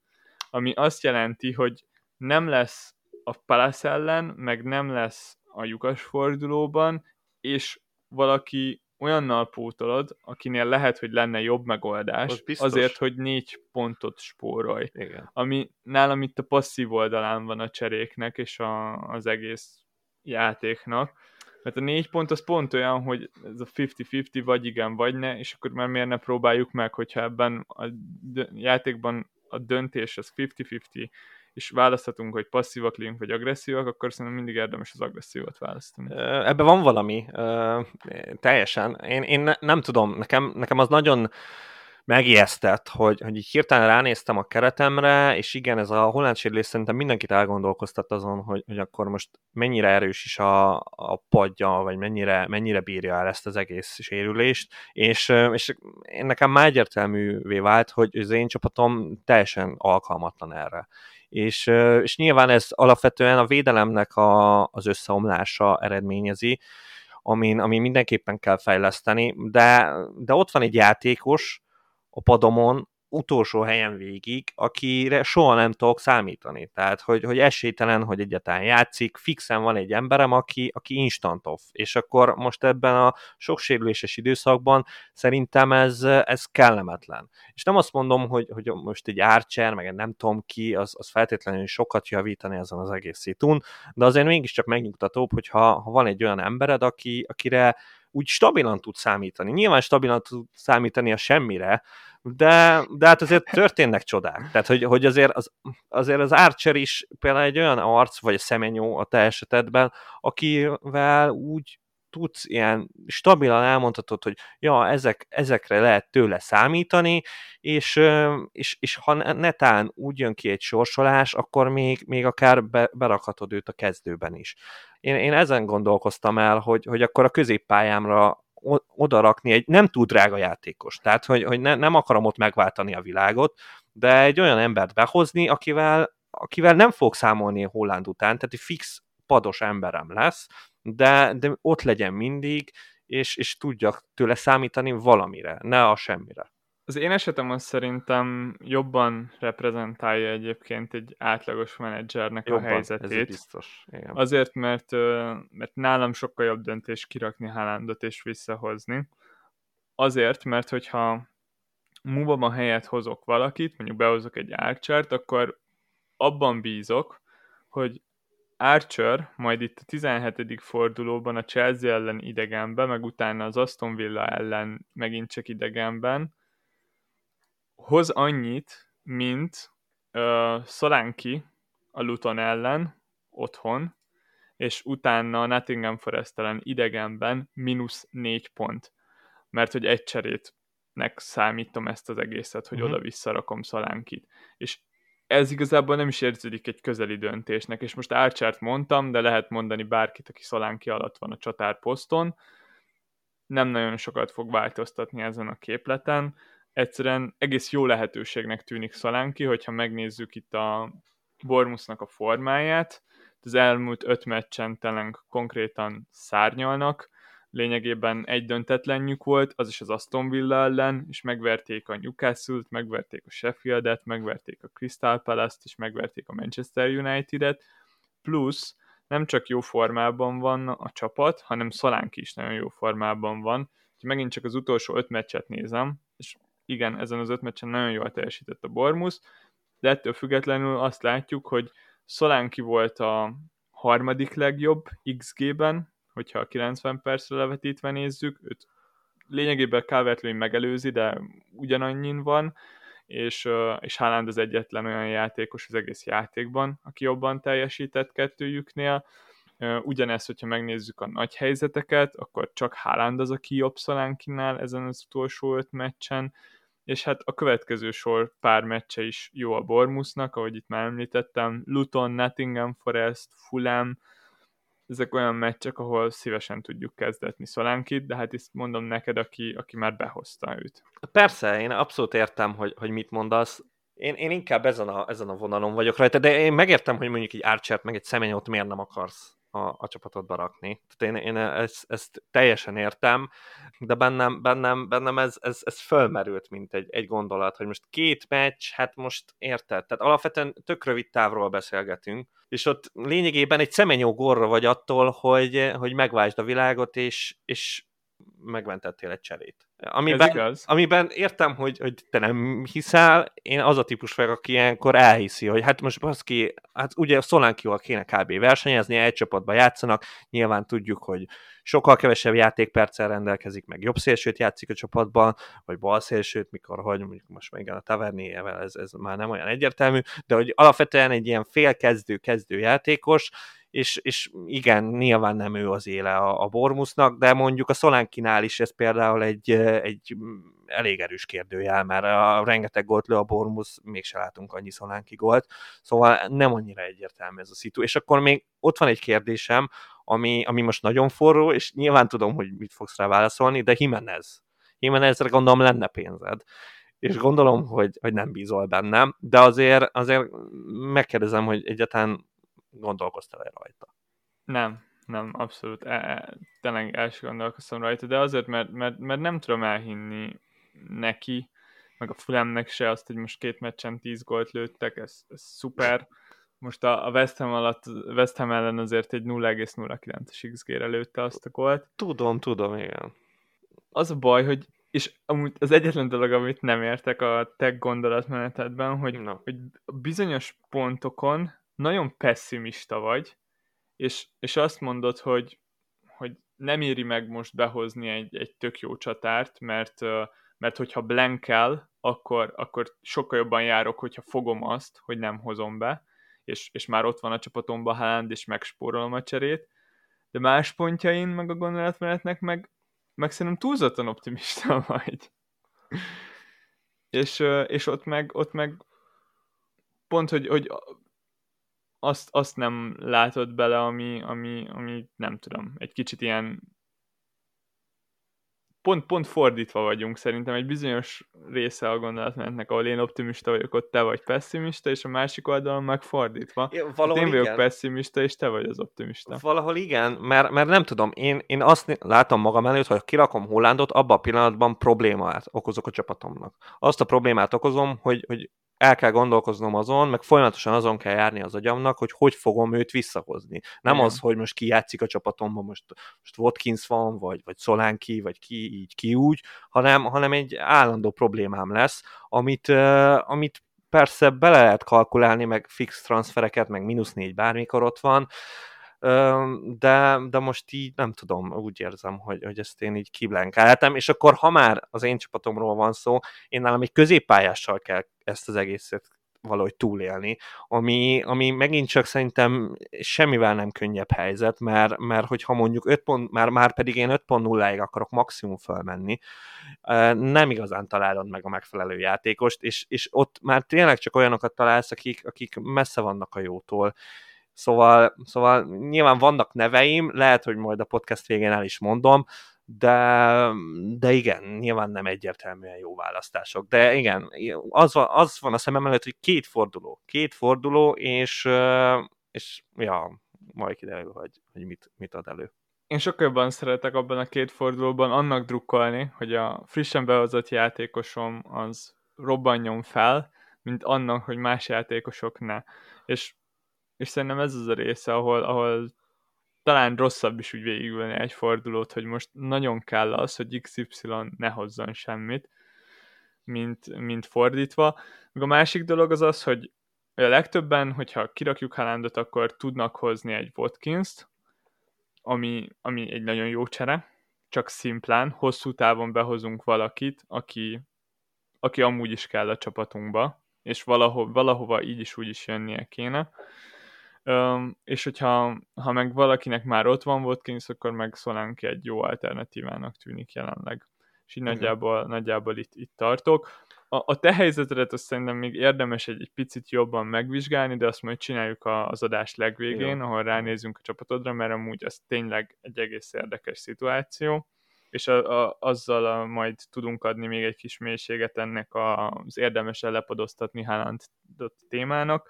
ami azt jelenti, hogy nem lesz a Palace ellen, meg nem lesz a lyukas fordulóban, és valaki olyannal pótolod, akinél lehet, hogy lenne jobb megoldás, azért, hogy négy pontot spórolj. Igen. Ami nálam itt a passzív oldalán van a cseréknek és a, az egész játéknak. Mert a négy pont az pont olyan, hogy ez a 50-50 vagy igen, vagy ne, és akkor már miért ne próbáljuk meg, hogyha ebben a játékban a döntés az 50-50, és választhatunk, hogy passzívak legyünk, vagy agresszívak, akkor szerintem mindig érdemes az agresszívat választani. Ebben van valami, teljesen. Én, én nem tudom, nekem, nekem az nagyon megijesztett, hogy, hogy így hirtelen ránéztem a keretemre, és igen, ez a holland sérülés szerintem mindenkit elgondolkoztat azon, hogy, hogy akkor most mennyire erős is a, a padja, vagy mennyire, mennyire bírja el ezt az egész sérülést, és, és nekem már egyértelművé vált, hogy az én csapatom teljesen alkalmatlan erre és, és nyilván ez alapvetően a védelemnek a, az összeomlása eredményezi, amin, amin mindenképpen kell fejleszteni, de, de ott van egy játékos a padomon, utolsó helyen végig, akire soha nem tudok számítani. Tehát, hogy, hogy esélytelen, hogy egyáltalán játszik, fixen van egy emberem, aki, aki instant off, és akkor most ebben a sok sérüléses időszakban szerintem ez, ez kellemetlen. És nem azt mondom, hogy, hogy most egy Archer, meg egy nem tudom ki, az, az feltétlenül sokat javítani ezen az egész szitún, de azért mégiscsak megnyugtatóbb, hogyha ha van egy olyan embered, aki, akire úgy stabilan tud számítani. Nyilván stabilan tud számítani a semmire, de, de hát azért történnek csodák. Tehát, hogy, hogy azért, az, azért az Archer is például egy olyan arc, vagy a szemenyó a te esetedben, akivel úgy tudsz ilyen stabilan elmondhatod, hogy ja, ezek, ezekre lehet tőle számítani, és, és, és ha netán úgy jön ki egy sorsolás, akkor még, még akár be, berakhatod őt a kezdőben is. Én, én ezen gondolkoztam el, hogy, hogy akkor a középpályámra oda rakni egy nem túl drága játékos. Tehát, hogy, hogy ne, nem akarom ott megváltani a világot, de egy olyan embert behozni, akivel, akivel nem fog számolni Holland után, tehát egy fix pados emberem lesz, de, de ott legyen mindig, és, és tudjak tőle számítani valamire, ne a semmire. Az én esetem az szerintem jobban reprezentálja egyébként egy átlagos menedzsernek jobban, a helyzetét. Ez biztos. Igen. Azért, mert, mert nálam sokkal jobb döntés kirakni Haalandot és visszahozni. Azért, mert hogyha Mubama helyett hozok valakit, mondjuk behozok egy Archer-t, akkor abban bízok, hogy Archer majd itt a 17. fordulóban a Chelsea ellen idegenben, meg utána az Aston Villa ellen megint csak idegenben, hoz annyit, mint uh, Szolánki a Luton ellen, otthon, és utána a Nottingham Forest idegenben mínusz négy pont. Mert hogy egy cserétnek számítom ezt az egészet, hogy uh-huh. oda-vissza rakom Szalánkit. És ez igazából nem is érződik egy közeli döntésnek, és most Archert mondtam, de lehet mondani bárkit, aki Szalánki alatt van a csatárposzton, nem nagyon sokat fog változtatni ezen a képleten, egyszerűen egész jó lehetőségnek tűnik Szalánki, hogyha megnézzük itt a Bormusnak a formáját, az elmúlt öt meccsen telen konkrétan szárnyalnak, lényegében egy döntetlenjük volt, az is az Aston Villa ellen, és megverték a Newcastle-t, megverték a Sheffield-et, megverték a Crystal Palace-t, és megverték a Manchester United-et, plusz nem csak jó formában van a csapat, hanem Szalánki is nagyon jó formában van. Ha megint csak az utolsó öt meccset nézem, igen, ezen az öt meccsen nagyon jól teljesített a Bormus, de ettől függetlenül azt látjuk, hogy Szolánki volt a harmadik legjobb XG-ben, hogyha a 90 percre levetítve nézzük, őt lényegében calvert megelőzi, de ugyanannyin van, és, és Haaland az egyetlen olyan játékos az egész játékban, aki jobban teljesített kettőjüknél. Ugyanezt, hogyha megnézzük a nagy helyzeteket, akkor csak Haaland az, aki jobb Szolánkinál ezen az utolsó öt meccsen, és hát a következő sor pár meccse is jó a Bormusnak, ahogy itt már említettem, Luton, Nottingham Forest, Fulham, ezek olyan meccsek, ahol szívesen tudjuk kezdetni Szolánkit, de hát ezt mondom neked, aki, aki már behozta őt. Persze, én abszolút értem, hogy, hogy mit mondasz. Én, én inkább ezen a, ezen a vonalon vagyok rajta, de én megértem, hogy mondjuk egy Archert, meg egy Szemenyót miért nem akarsz a, a csapatodba rakni. Tehát én, én ezt, ezt teljesen értem, de bennem, bennem, bennem ez, ez, ez fölmerült, mint egy, egy gondolat, hogy most két meccs, hát most érted? Tehát alapvetően tök rövid távról beszélgetünk, és ott lényegében egy szemenyó gorra vagy attól, hogy, hogy megváltsd a világot, és, és megmentettél egy cserét. Amiben, amiben értem, hogy, hogy te nem hiszel, én az a típus vagyok, aki ilyenkor elhiszi, hogy hát most baszki, hát ugye Szolánkival kéne kb. versenyezni, egy csapatban játszanak, nyilván tudjuk, hogy sokkal kevesebb játékperccel rendelkezik, meg jobb szélsőt játszik a csapatban, vagy bal szélsőt, mikor, hogy mondjuk most még a Taverniével ez, ez már nem olyan egyértelmű, de hogy alapvetően egy ilyen félkezdő-kezdő játékos, és, és igen, nyilván nem ő az éle a, a Bormusnak, de mondjuk a Szolánkinál is ez például egy, egy elég erős kérdőjel, mert a rengeteg gólt lő a Bormus, mégse látunk annyi Szolánki gólt, szóval nem annyira egyértelmű ez a szitu. És akkor még ott van egy kérdésem, ami, ami most nagyon forró, és nyilván tudom, hogy mit fogsz rá válaszolni, de Jimenez. Jimenezre gondolom lenne pénzed és gondolom, hogy, hogy nem bízol bennem, de azért, azért megkérdezem, hogy egyáltalán gondolkoztál-e rajta? Nem, nem, abszolút. E, e, tényleg el sem gondolkoztam rajta, de azért, mert, mert, mert nem tudom elhinni neki, meg a Fulemnek se azt, hogy most két meccsen tíz gólt lőttek, ez, ez szuper. Most a, a West, Ham alatt, West Ham ellen azért egy 0,09-es XG-re lőtte azt a gólt. Tudom, tudom, igen. Az a baj, hogy és amúgy az egyetlen dolog, amit nem értek a tech gondolatmenetedben, hogy, no. hogy bizonyos pontokon nagyon pessimista vagy, és, és azt mondod, hogy, hogy nem éri meg most behozni egy, egy tök jó csatárt, mert, mert hogyha blankel, akkor, akkor sokkal jobban járok, hogyha fogom azt, hogy nem hozom be, és, és már ott van a csapatomban Haaland, és megspórolom a cserét, de más pontjain meg a gondolatmenetnek meg, meg szerintem túlzottan optimista vagy. és, és ott meg, ott meg pont, hogy, hogy azt, azt nem látod bele, ami, ami, ami nem tudom, egy kicsit ilyen pont, pont fordítva vagyunk szerintem, egy bizonyos része a gondolatmenetnek, ahol én optimista vagyok, ott te vagy pessimista, és a másik oldalon meg fordítva. Ja, valahol én vagyok igen. pessimista, és te vagy az optimista. Valahol igen, mert, mert nem tudom, én, én azt látom magam előtt, hogy ha kirakom Hollandot, abban a pillanatban problémát okozok a csapatomnak. Azt a problémát okozom, hogy, hogy el kell gondolkoznom azon, meg folyamatosan azon kell járni az agyamnak, hogy hogy fogom őt visszahozni. Nem Igen. az, hogy most ki játszik a csapatomban, most, most Watkins van, vagy, vagy Szolánki, vagy ki így, ki úgy, hanem, hanem egy állandó problémám lesz, amit, uh, amit persze bele lehet kalkulálni, meg fix transfereket, meg mínusz négy bármikor ott van, de, de most így nem tudom, úgy érzem, hogy, hogy ezt én így kiblenkáltam, és akkor ha már az én csapatomról van szó, én nálam egy középpályással kell ezt az egészet valahogy túlélni, ami, ami megint csak szerintem semmivel nem könnyebb helyzet, mert, mert hogyha mondjuk 5 pont, már, már pedig én 5.0-ig akarok maximum fölmenni, nem igazán találod meg a megfelelő játékost, és, és ott már tényleg csak olyanokat találsz, akik, akik messze vannak a jótól, Szóval, szóval nyilván vannak neveim, lehet, hogy majd a podcast végén el is mondom, de, de igen, nyilván nem egyértelműen jó választások. De igen, az van, az van a szemem előtt, hogy két forduló. Két forduló, és, és ja, majd kiderül, hogy, hogy mit, mit ad elő. Én sokkal jobban szeretek abban a két fordulóban annak drukkolni, hogy a frissen behozott játékosom az robbanjon fel, mint annak, hogy más játékosok ne. És és szerintem ez az a része, ahol, ahol talán rosszabb is úgy végigülni egy fordulót, hogy most nagyon kell az, hogy XY ne hozzon semmit, mint, mint fordítva. A másik dolog az az, hogy a legtöbben, hogyha kirakjuk Haalandot, akkor tudnak hozni egy Watkins-t, ami, ami egy nagyon jó csere, csak szimplán, hosszú távon behozunk valakit, aki, aki amúgy is kell a csapatunkba, és valaho, valahova így is úgy is jönnie kéne. Um, és hogyha ha meg valakinek már ott van Watkins, akkor meg Solanke egy jó alternatívának tűnik jelenleg. És így nagyjából, nagyjából itt, itt tartok. A, a te helyzetedet azt szerintem még érdemes egy, egy picit jobban megvizsgálni, de azt majd csináljuk az adás legvégén, Jó. ahol ránézünk a csapatodra, mert amúgy ez tényleg egy egész érdekes szituáció és a, a, azzal a, majd tudunk adni még egy kis mélységet ennek az érdemes lepadoztatni Haaland témának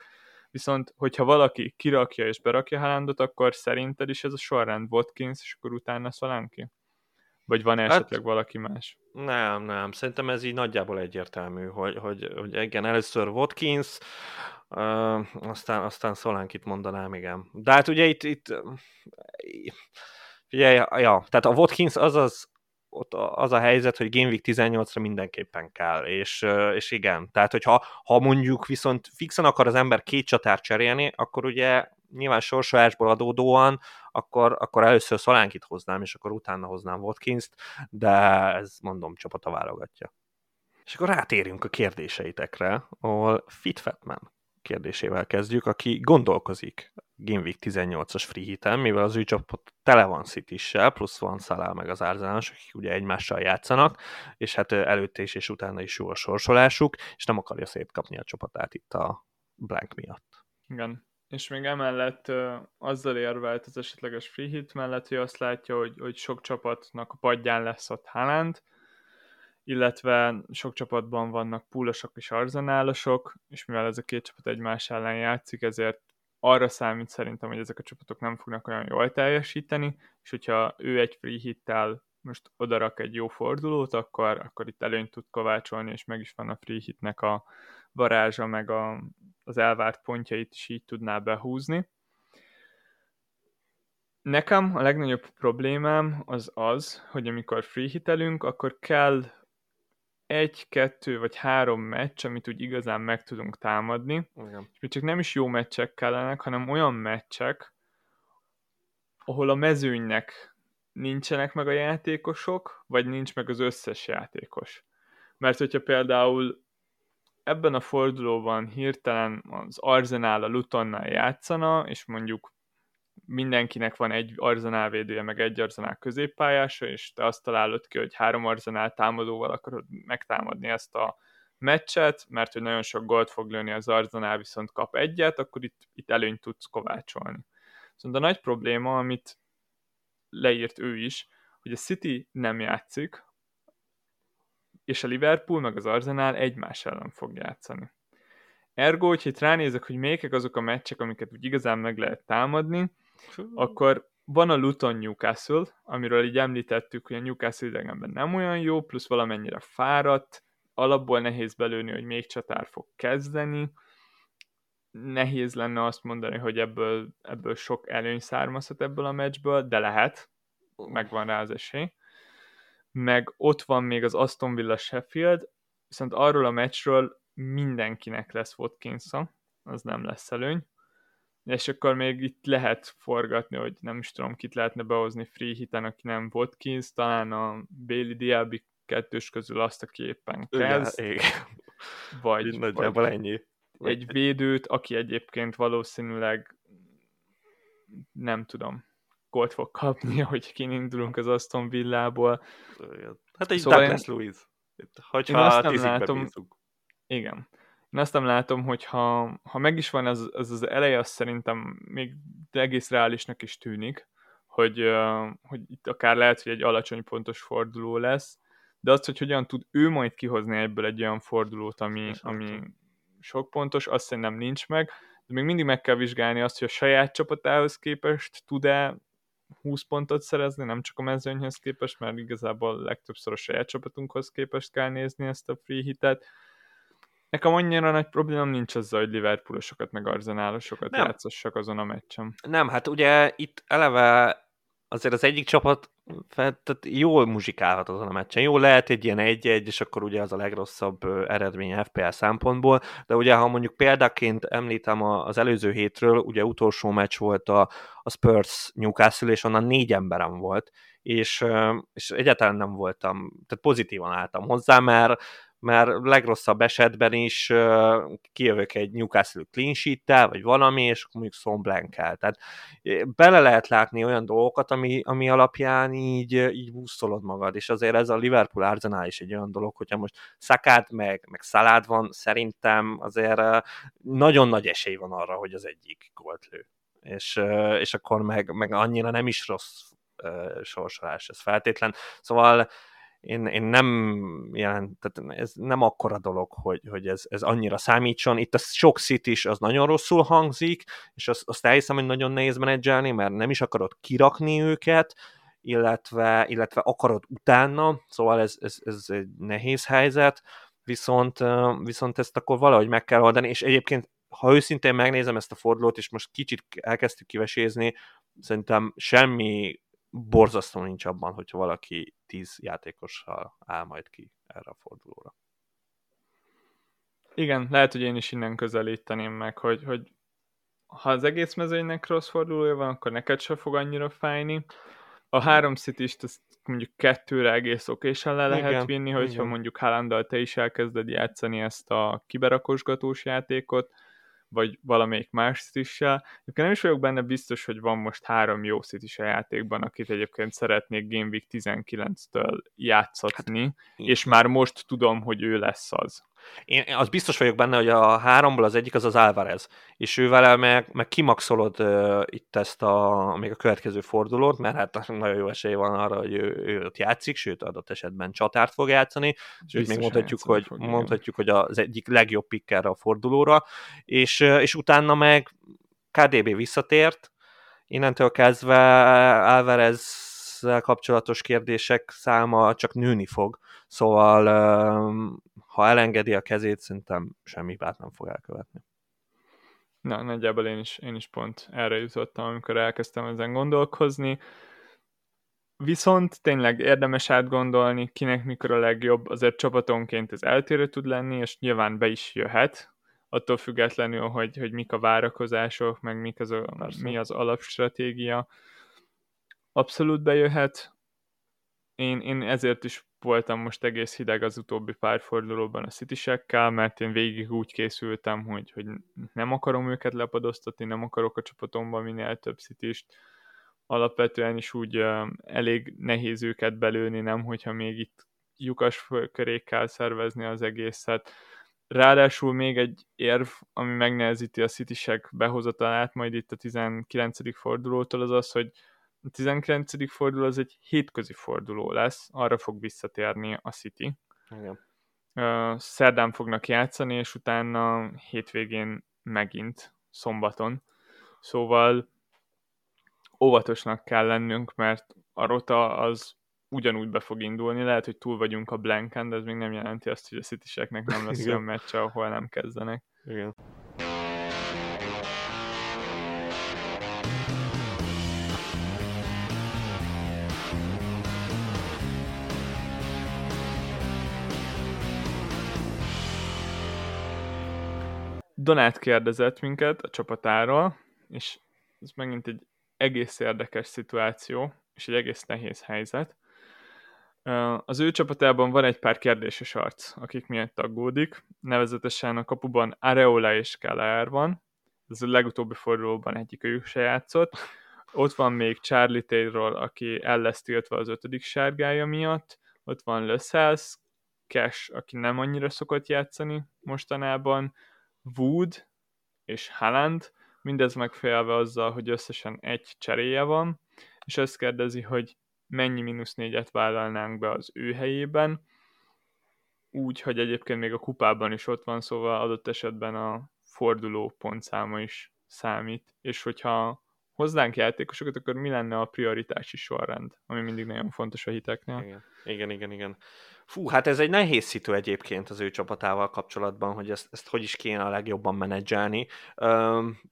viszont hogyha valaki kirakja és berakja Haalandot, akkor szerinted is ez a sorrend Watkins, és akkor utána Szolánki? Vagy van hát, esetleg valaki más? Nem, nem. Szerintem ez így nagyjából egyértelmű, hogy, hogy, hogy igen, először Watkins, uh, aztán, aztán Szolánkit mondanám, igen. De hát ugye itt, itt ugye, ja, tehát a Watkins az az ott az a helyzet, hogy Game Week 18-ra mindenképpen kell, és, és igen, tehát hogyha ha mondjuk viszont fixen akar az ember két csatár cserélni, akkor ugye nyilván sorsolásból adódóan, akkor, akkor először Szalánkit hoznám, és akkor utána hoznám Watkins-t, de ez mondom, csapata válogatja. És akkor rátérünk a kérdéseitekre, ahol Fit Fatman kérdésével kezdjük, aki gondolkozik Game Week 18-as free hiten, mivel az ő csapat tele van city plusz van Szalál meg az Arzenálás, akik ugye egymással játszanak, és hát előtte is és utána is jó a sorsolásuk, és nem akarja szétkapni a csapatát itt a blank miatt. Igen, és még emellett uh, azzal érvelt az esetleges free hit mellett, hogy azt látja, hogy, hogy sok csapatnak a padján lesz ott Haaland, illetve sok csapatban vannak púlosok és arzenálosok, és mivel ez a két csapat egymás ellen játszik, ezért arra számít szerintem, hogy ezek a csapatok nem fognak olyan jól teljesíteni, és hogyha ő egy free hittel most odarak egy jó fordulót, akkor, akkor itt előnyt tud kovácsolni, és meg is van a free hitnek a varázsa, meg a, az elvárt pontjait is így tudná behúzni. Nekem a legnagyobb problémám az az, hogy amikor free hitelünk, akkor kell egy, kettő vagy három meccs, amit úgy igazán meg tudunk támadni. Igen. És még csak nem is jó meccsek kellenek, hanem olyan meccsek, ahol a mezőnynek nincsenek meg a játékosok, vagy nincs meg az összes játékos. Mert hogyha például ebben a fordulóban hirtelen az Arzenál a Lutonnal játszana, és mondjuk mindenkinek van egy arzenál védője, meg egy arzenál középpályása, és te azt találod ki, hogy három arzenál támadóval akarod megtámadni ezt a meccset, mert hogy nagyon sok gólt fog lőni az arzenál, viszont kap egyet, akkor itt, itt előnyt tudsz kovácsolni. Szóval a nagy probléma, amit leírt ő is, hogy a City nem játszik, és a Liverpool meg az Arsenal egymás ellen fog játszani. Ergo, hogyha itt ránézek, hogy melyek azok a meccsek, amiket úgy igazán meg lehet támadni, akkor van a Luton Newcastle, amiről így említettük, hogy a Newcastle idegenben nem olyan jó, plusz valamennyire fáradt, alapból nehéz belőni, hogy még csatár fog kezdeni, nehéz lenne azt mondani, hogy ebből, ebből sok előny származhat ebből a meccsből, de lehet, megvan rá az esély. Meg ott van még az Aston Villa Sheffield, viszont arról a meccsről mindenkinek lesz Watkinson, az nem lesz előny és akkor még itt lehet forgatni, hogy nem is tudom, kit lehetne behozni free hiten, aki nem Watkins, talán a Bailey Diaby kettős közül azt, aki éppen kezd. Igen, vagy, nagyjából ennyi. Egy védőt, aki egyébként valószínűleg nem tudom, gólt fog kapni, hogy kinindulunk az Aston Villából. Hát egy szóval Douglas én... Lewis. Hogyha én azt nem látom, bízunk. Igen. Én azt nem látom, hogy ha, ha meg is van az, az, az eleje, az szerintem még egész reálisnak is tűnik, hogy, hogy itt akár lehet, hogy egy alacsony pontos forduló lesz, de azt, hogy hogyan tud ő majd kihozni ebből egy olyan fordulót, ami, ami sok pontos, azt szerintem nincs meg, de még mindig meg kell vizsgálni azt, hogy a saját csapatához képest tud-e 20 pontot szerezni, nem csak a mezőnyhöz képest, mert igazából legtöbbször a saját csapatunkhoz képest kell nézni ezt a free hitet, Nekem annyira nagy problémám nincs azzal, hogy Liverpoolosokat meg arzenálosokat nem. játszassak azon a meccsen. Nem, hát ugye itt eleve azért az egyik csapat fel, tehát jól muzsikálhat azon a meccsen. Jó lehet egy ilyen egy-egy, és akkor ugye az a legrosszabb eredmény FPL szempontból, de ugye ha mondjuk példaként említem az előző hétről, ugye utolsó meccs volt a, a Spurs Newcastle, és onnan négy emberem volt, és, és egyáltalán nem voltam, tehát pozitívan álltam hozzá, mert mert legrosszabb esetben is uh, kijövök egy Newcastle clean sheet vagy valami, és akkor mondjuk el. Tehát bele lehet látni olyan dolgokat, ami, ami alapján így, így buszolod magad, és azért ez a Liverpool Arsenal is egy olyan dolog, hogyha most szakád meg, meg szalád van, szerintem azért nagyon nagy esély van arra, hogy az egyik gólt lő. És, és akkor meg, meg annyira nem is rossz sorsolás ez feltétlen. Szóval én, én nem jelent, tehát ez nem akkora dolog, hogy, hogy ez, ez annyira számítson. Itt a sok szit is az nagyon rosszul hangzik, és azt, azt elhiszem, hogy nagyon nehéz menedzselni, mert nem is akarod kirakni őket, illetve, illetve akarod utána, szóval ez, ez, ez egy nehéz helyzet, viszont, viszont ezt akkor valahogy meg kell oldani, és egyébként ha őszintén megnézem ezt a fordulót, és most kicsit elkezdtük kivesézni, szerintem semmi borzasztó nincs abban, hogyha valaki 10 játékossal áll majd ki erre a fordulóra. Igen, lehet, hogy én is innen közelíteném meg, hogy, hogy ha az egész mezőnynek rossz fordulója van, akkor neked sem fog annyira fájni. A három city azt mondjuk kettőre egész okésen le lehet igen, vinni, hogyha igen. mondjuk Haalanddal te is elkezded játszani ezt a kiberakosgatós játékot, vagy valamelyik más szitissel. Egyébként nem is vagyok benne biztos, hogy van most három jó szitis a játékban, akit egyébként szeretnék Game Week 19-től játszatni, hát, és már most tudom, hogy ő lesz az. Én az biztos vagyok benne, hogy a háromból az egyik az az Álvarez, és ővel meg, meg kimaxolod uh, itt ezt a, még a következő fordulót, mert hát nagyon jó esély van arra, hogy ő, ő ott játszik, sőt adott esetben csatárt fog játszani, sőt még mondhatjuk, hogy, fog, mondhatjuk, hogy az egyik legjobb pick a fordulóra, és, és utána meg KDB visszatért, innentől kezdve Álvarez kapcsolatos kérdések száma csak nőni fog, szóval ha elengedi a kezét, szerintem semmi bát nem fog elkövetni. Na, nagyjából én is, én is pont erre jutottam, amikor elkezdtem ezen gondolkozni. Viszont tényleg érdemes átgondolni, kinek mikor a legjobb, azért csapatonként ez eltérő tud lenni, és nyilván be is jöhet, attól függetlenül, hogy, hogy mik a várakozások, meg mik az a, mi az alapstratégia. Abszolút bejöhet. Én, én ezért is voltam most egész hideg az utóbbi pár fordulóban a citisekkel, mert én végig úgy készültem, hogy, hogy nem akarom őket lepadoztatni, nem akarok a csapatomban minél több citist. Alapvetően is úgy elég nehéz őket belőni, nem hogyha még itt lyukas köré kell szervezni az egészet. Ráadásul még egy érv, ami megnehezíti a citisek behozatalát majd itt a 19. fordulótól, az az, hogy a 19. forduló az egy hétközi forduló lesz, arra fog visszatérni a City. Igen. Szerdán fognak játszani, és utána hétvégén megint, szombaton. Szóval óvatosnak kell lennünk, mert a rota az ugyanúgy be fog indulni. Lehet, hogy túl vagyunk a blanken, de ez még nem jelenti azt, hogy a city nem lesz olyan meccs, ahol nem kezdenek. Igen. Donát kérdezett minket a csapatáról, és ez megint egy egész érdekes szituáció, és egy egész nehéz helyzet. Az ő csapatában van egy pár kérdéses arc, akik miatt aggódik, nevezetesen a kapuban Areola és Keller van, ez a legutóbbi fordulóban egyik ők se játszott. Ott van még Charlie Taylor, aki el lesz tiltva az ötödik sárgája miatt, ott van Lösselsz, Cash, aki nem annyira szokott játszani mostanában, Wood és Haaland, mindez megfélve azzal, hogy összesen egy cseréje van, és azt kérdezi, hogy mennyi mínusz négyet vállalnánk be az ő helyében, úgy, hogy egyébként még a kupában is ott van, szóval adott esetben a forduló pontszáma is számít, és hogyha hoznánk játékosokat, akkor mi lenne a prioritási sorrend, ami mindig nagyon fontos a hiteknél. Igen, igen, igen. igen. Fú, hát ez egy nehéz szitu egyébként az ő csapatával kapcsolatban, hogy ezt, ezt hogy is kéne a legjobban menedzselni.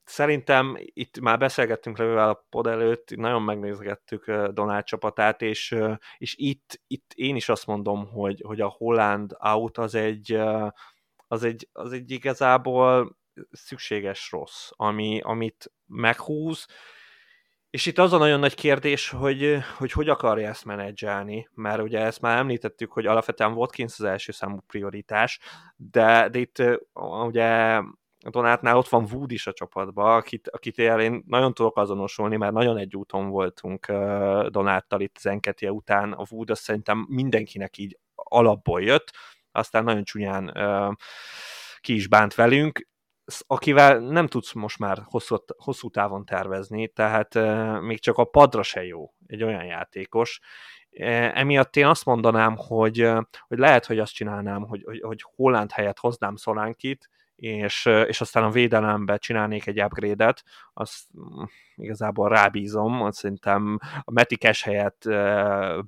Szerintem itt már beszélgettünk levővel a pod előtt, nagyon megnézgettük Donald csapatát, és, és itt, itt én is azt mondom, hogy, hogy a Holland out az egy, az egy, az egy igazából szükséges rossz, ami, amit meghúz, és itt az a nagyon nagy kérdés, hogy, hogy hogy akarja ezt menedzselni, mert ugye ezt már említettük, hogy alapvetően Watkins az első számú prioritás, de, de itt ugye Donátnál ott van Wood is a csapatban, akit, akit én nagyon tudok azonosulni, mert nagyon egy úton voltunk Donáttal itt Zenketie után. A Wood azt szerintem mindenkinek így alapból jött, aztán nagyon csúnyán ki is bánt velünk, akivel nem tudsz most már hosszú, hosszú távon tervezni, tehát még csak a padra se jó egy olyan játékos. Uh, emiatt én azt mondanám, hogy, hogy lehet, hogy azt csinálnám, hogy, hogy, hogy Holland helyett hoznám Szolánkit, és, és aztán a védelembe csinálnék egy upgrade-et, azt mm, igazából rábízom, azt szerintem a Metikes helyett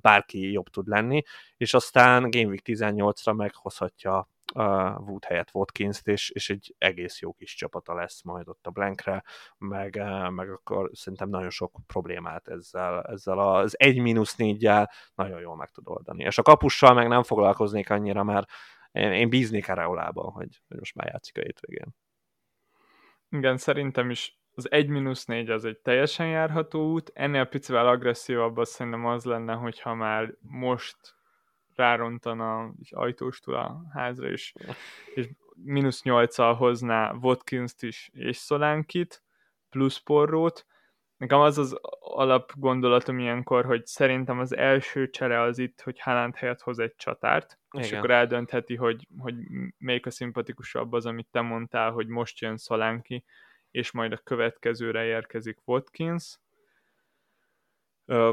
bárki jobb tud lenni, és aztán Game Week 18-ra meghozhatja uh, Wood helyett Watkins-t, és, és egy egész jó kis csapata lesz majd ott a Blankre, meg, uh, meg akkor szerintem nagyon sok problémát ezzel, ezzel az 1 mínusz 4 nagyon jól meg tud oldani. És a kapussal meg nem foglalkoznék annyira, mert én, én bíznék Areolában, hogy, hogy most már játszik a hétvégén. Igen, szerintem is az 1-4 az egy teljesen járható út, ennél picivel agresszívabb az szerintem az lenne, hogyha már most rárontana egy ajtóstól a házra, és, és mínusz 8 hozná Watkins-t is és Szolánkit, plusz porrót. Nekem az az alap gondolatom ilyenkor, hogy szerintem az első csere az itt, hogy Haaland helyett hoz egy csatárt, Igen. és akkor eldöntheti, hogy, hogy melyik a szimpatikusabb az, amit te mondtál, hogy most jön Szolánki, és majd a következőre érkezik Watkins,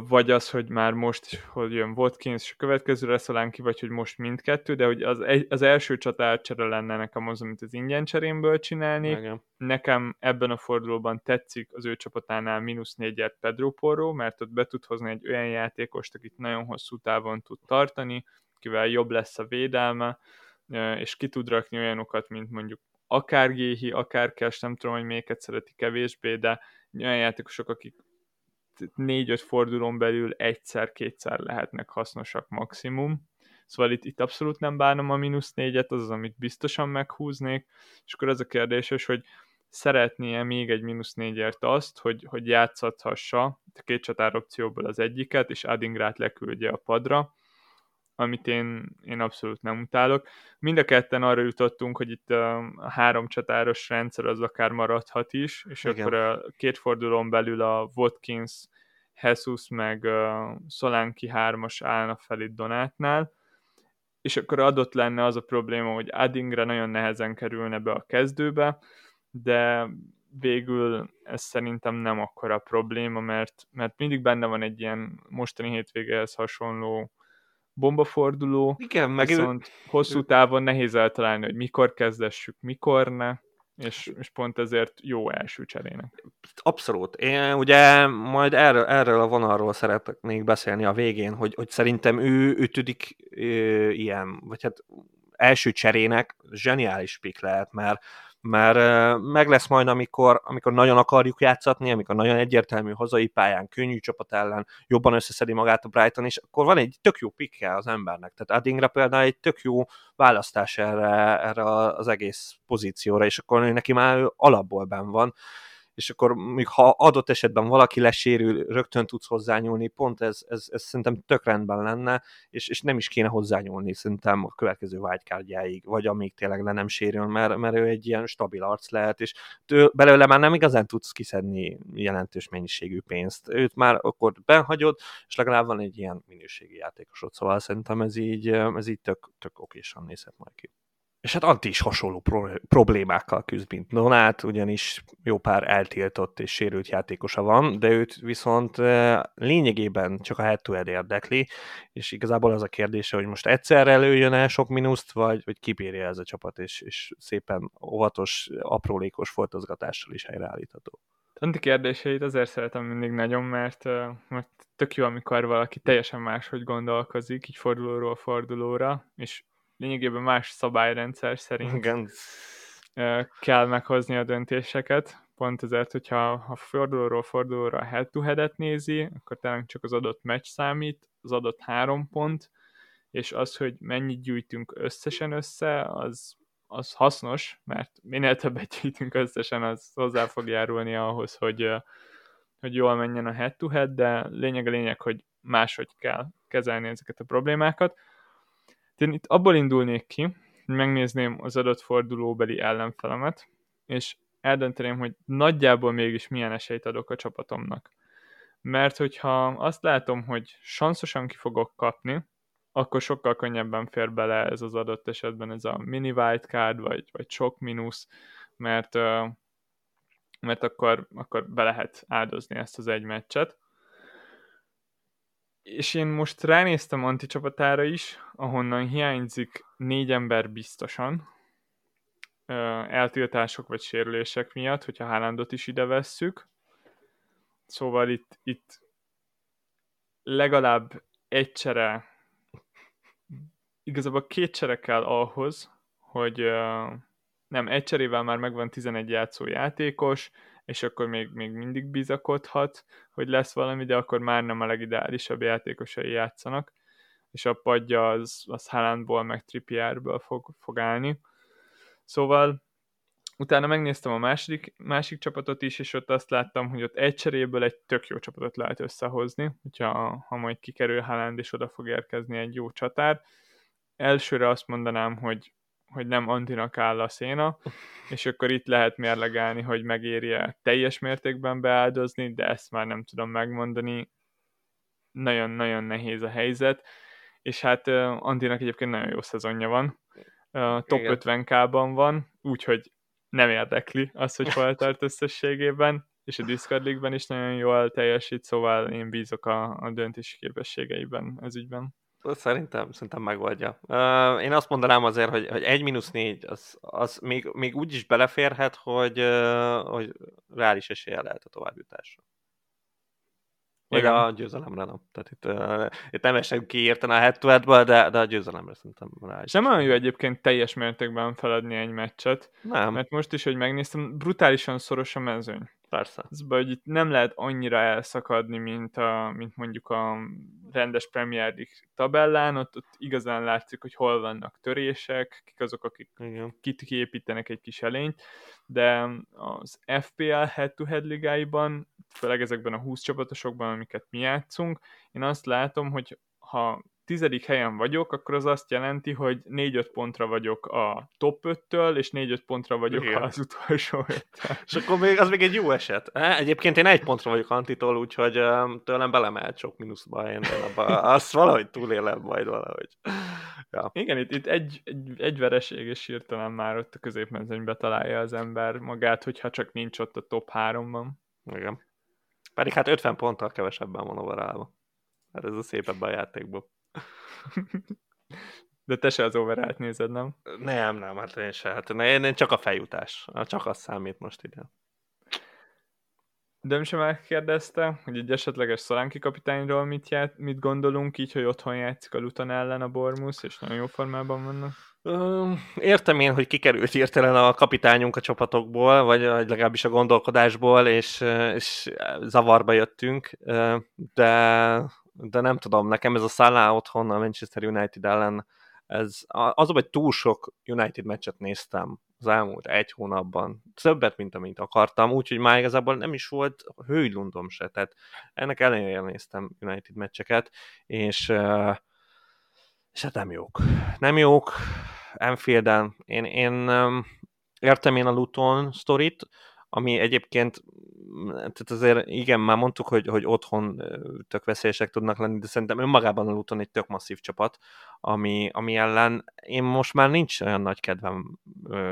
vagy az, hogy már most, hogy jön Watkins, és a következőre szalán ki, vagy hogy most mindkettő, de hogy az, egy, az első csatárcsere lenne nekem az, amit az ingyen cserémből csinálni. Igen. Nekem ebben a fordulóban tetszik az ő csapatánál mínusz négyet Pedro Porro, mert ott be tud hozni egy olyan játékost, akit nagyon hosszú távon tud tartani, kivel jobb lesz a védelme, és ki tud rakni olyanokat, mint mondjuk akár Géhi, akár Kes, nem tudom, hogy melyiket szereti kevésbé, de olyan játékosok, akik négy-öt fordulón belül egyszer-kétszer lehetnek hasznosak maximum. Szóval itt, itt abszolút nem bánom a mínusz négyet, az az, amit biztosan meghúznék, és akkor az a kérdéses, hogy szeretné-e még egy mínusz négyért azt, hogy, hogy játszathassa a két csatár opcióból az egyiket, és Adingrát leküldje a padra, amit én, én abszolút nem utálok. Mind a ketten arra jutottunk, hogy itt a három csatáros rendszer az akár maradhat is, és Igen. akkor a két fordulón belül a Watkins, Jesus meg uh, Szolánki hármas állna fel itt Donátnál, és akkor adott lenne az a probléma, hogy Adingre nagyon nehezen kerülne be a kezdőbe, de végül ez szerintem nem akkora probléma, mert, mert mindig benne van egy ilyen mostani hétvégéhez hasonló bombaforduló, Igen, meg viszont ő... hosszú távon nehéz eltalálni, hogy mikor kezdessük, mikor ne, és, és pont ezért jó első cserének. Abszolút. Én ugye majd erről, erről a vonalról szeretnék beszélni a végén, hogy, hogy szerintem ő, ő, ilyen, vagy hát első cserének zseniális pik lehet, mert mert meg lesz majd, amikor, amikor nagyon akarjuk játszatni, amikor nagyon egyértelmű hazai pályán, könnyű csapat ellen jobban összeszedi magát a Brighton, és akkor van egy tök jó pikke az embernek. Tehát Adingra például egy tök jó választás erre, erre az egész pozícióra, és akkor neki már alapból ben van és akkor még ha adott esetben valaki lesérül, rögtön tudsz hozzányúlni, pont ez, ez, ez szerintem tök rendben lenne, és, és nem is kéne hozzányúlni szerintem a következő vágykárgyáig, vagy amíg tényleg le nem sérül, mert, mert ő egy ilyen stabil arc lehet, és tő, belőle már nem igazán tudsz kiszedni jelentős mennyiségű pénzt. Őt már akkor benhagyod, és legalább van egy ilyen minőségi játékosod, szóval szerintem ez így, ez így tök, tök okésan nézhet majd ki és hát Anti is hasonló pro- problémákkal küzd, mint Donát, ugyanis jó pár eltiltott és sérült játékosa van, de őt viszont lényegében csak a head to érdekli, és igazából az a kérdése, hogy most egyszerre előjön el sok mínuszt, vagy, vagy kibírja ez a csapat, és, és szépen óvatos, aprólékos foltozgatással is helyreállítható. Anti kérdéseit azért szeretem mindig nagyon, mert, mert tök jó, amikor valaki teljesen máshogy gondolkozik, így fordulóról fordulóra, és lényegében más szabályrendszer szerint Igen. kell meghozni a döntéseket. Pont ezért, hogyha ha fordulóról fordulóra head to head nézi, akkor tényleg csak az adott meccs számít, az adott három pont, és az, hogy mennyit gyűjtünk összesen össze, az, az hasznos, mert minél többet gyűjtünk összesen, az hozzá fog járulni ahhoz, hogy, hogy jól menjen a head-to-head, de lényeg a lényeg, hogy máshogy kell kezelni ezeket a problémákat. Én itt abból indulnék ki, hogy megnézném az adott fordulóbeli ellenfelemet, és eldönteném, hogy nagyjából mégis milyen esélyt adok a csapatomnak. Mert hogyha azt látom, hogy sanszosan ki fogok kapni, akkor sokkal könnyebben fér bele ez az adott esetben ez a mini wildcard, vagy, vagy sok mínusz, mert, mert akkor, akkor be lehet áldozni ezt az egy meccset és én most ránéztem Anti csapatára is, ahonnan hiányzik négy ember biztosan, eltiltások vagy sérülések miatt, hogyha Haalandot is ide vesszük. Szóval itt, itt legalább egy csere, igazából két csere kell ahhoz, hogy nem, egy cserével már megvan 11 játszó játékos, és akkor még, még mindig bizakodhat, hogy lesz valami, de akkor már nem a legideálisabb játékosai játszanak, és a padja az, az Haalandból meg Trippierből fog, fog állni. Szóval utána megnéztem a második, másik csapatot is, és ott azt láttam, hogy ott egy cseréből egy tök jó csapatot lehet összehozni, hogyha ha majd kikerül Haaland, és oda fog érkezni egy jó csatár. Elsőre azt mondanám, hogy hogy nem antinak áll a széna, és akkor itt lehet mérlegelni, hogy megérje teljes mértékben beáldozni, de ezt már nem tudom megmondani. Nagyon-nagyon nehéz a helyzet, és hát uh, Antinak egyébként nagyon jó szezonja van. Uh, top Igen. 50k-ban van, úgyhogy nem érdekli az, hogy hol tart összességében, és a Discord League-ben is nagyon jól teljesít, szóval én bízok a, a döntési képességeiben ez ügyben. Szerintem, szerintem megoldja. Uh, én azt mondanám azért, hogy, hogy 1 mínusz 4 az, az még, még úgy is beleférhet, hogy, uh, hogy reális esélye lehet a továbbjutásra. Igen. a győzelemre nem. Tehát itt, uh, itt nem esek ki érteni a head de, de a győzelemre szerintem reális. Nem olyan jó egyébként teljes mértékben feladni egy meccset. Nem. Mert most is, hogy megnéztem, brutálisan szoros a mezőny. Persze. Ez baj, hogy itt nem lehet annyira elszakadni, mint, a, mint mondjuk a rendes Premier League tabellán, ott, ott igazán látszik, hogy hol vannak törések, kik azok, akik Igen. kit kiépítenek egy kis elényt, de az FPL head-to-head ligáiban, főleg ezekben a 20 csapatosokban, amiket mi játszunk, én azt látom, hogy ha tizedik helyen vagyok, akkor az azt jelenti, hogy 4-5 pontra vagyok a top 5-től, és 4-5 pontra vagyok Igen. az utolsó 5 És akkor még, az még egy jó eset. Egyébként én egy pontra vagyok Antitól, úgyhogy tőlem belemelt sok mínuszba, én abba, azt valahogy túlélem majd valahogy. Ja. Igen, itt, itt egy, egy, egy vereség, és hirtelen már ott a középmezőnybe találja az ember magát, hogyha csak nincs ott a top 3-ban. Igen. Pedig hát 50 ponttal kevesebben van overálva. Hát ez a szép ebben a játékban. De te se az overát nézed, nem? Nem, nem, hát én se. Hát én, én csak a feljutás. Csak az számít most ide. De sem megkérdezte, hogy egy esetleges Szolánki kapitányról mit, ját, mit gondolunk, így, hogy otthon játszik a Luton ellen a Bormus, és nagyon jó formában vannak. Értem én, hogy kikerült hirtelen a kapitányunk a csapatokból, vagy legalábbis a gondolkodásból, és, és zavarba jöttünk, de de nem tudom, nekem ez a Salah otthon a Manchester United ellen, ez, az, hogy túl sok United meccset néztem az elmúlt egy hónapban, többet, mint amit akartam, úgyhogy már igazából nem is volt hőlundom se, tehát ennek ellenére néztem United meccseket, és, és hát nem jók. Nem jók, Enfielden, én, én értem én a Luton sztorit, ami egyébként tehát azért igen, már mondtuk, hogy, hogy otthon tök veszélyesek tudnak lenni, de szerintem önmagában a Luton egy tök masszív csapat, ami, ami ellen én most már nincs olyan nagy kedvem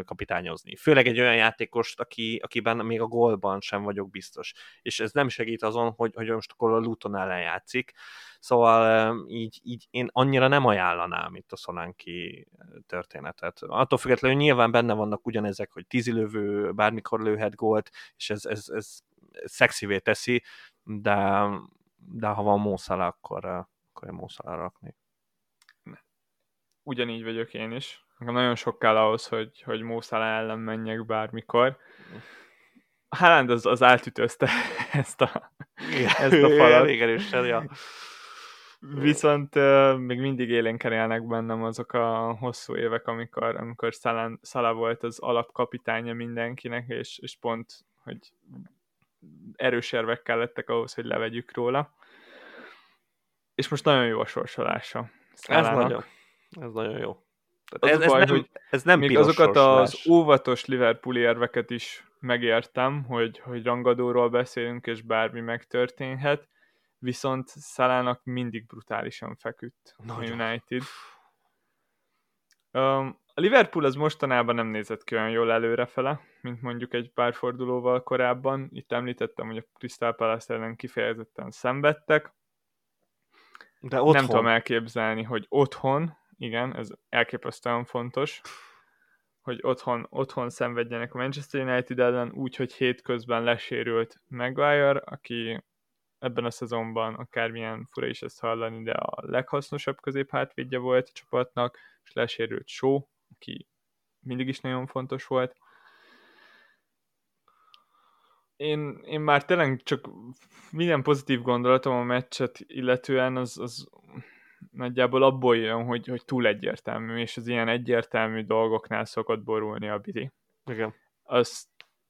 kapitányozni. Főleg egy olyan játékost, aki, akiben még a gólban sem vagyok biztos. És ez nem segít azon, hogy, hogy most akkor a Luton ellen játszik. Szóval így, így én annyira nem ajánlanám itt a Szolánki történetet. Attól függetlenül nyilván benne vannak ugyanezek, hogy tízilövő bármikor lőhet gólt, és ez, ez, ez szexivé teszi, de, de ha van Mószala, akkor, akkor én Mószala raknék. Ugyanígy vagyok én is. Nagyon sok kell ahhoz, hogy, hogy Mószala ellen menjek bármikor. Haaland az, az átütözte ezt a, Igen, ezt a falat. Elég erősen, ja. Viszont uh, még mindig élénken élnek bennem azok a hosszú évek, amikor, amikor Szala volt az alapkapitánya mindenkinek, és, és pont, hogy erős érvekkel lettek ahhoz, hogy levegyük róla. És most nagyon jó a sorsolása. Ez nagyon, ez nagyon jó. Az ez, ez, baj, nem, hogy ez nem még azokat sorsolás. az óvatos Liverpool érveket is megértem, hogy, hogy rangadóról beszélünk, és bármi megtörténhet, viszont Szalának mindig brutálisan feküdt Nagyon. a United. Um, a Liverpool az mostanában nem nézett ki olyan jól előrefele, mint mondjuk egy pár fordulóval korábban. Itt említettem, hogy a Crystal Palace ellen kifejezetten szenvedtek. De otthon. Nem tudom elképzelni, hogy otthon, igen, ez elképesztően fontos, hogy otthon, otthon szenvedjenek a Manchester United ellen, úgy, hogy hétközben lesérült Maguire, aki ebben a szezonban akármilyen fura is ezt hallani, de a leghasznosabb középhátvédje volt a csapatnak, és lesérült Show, aki mindig is nagyon fontos volt. Én, én már tényleg csak minden pozitív gondolatom a meccset illetően az, az nagyjából abból jön, hogy, hogy túl egyértelmű, és az ilyen egyértelmű dolgoknál szokott borulni a Bidi. Igen. Azt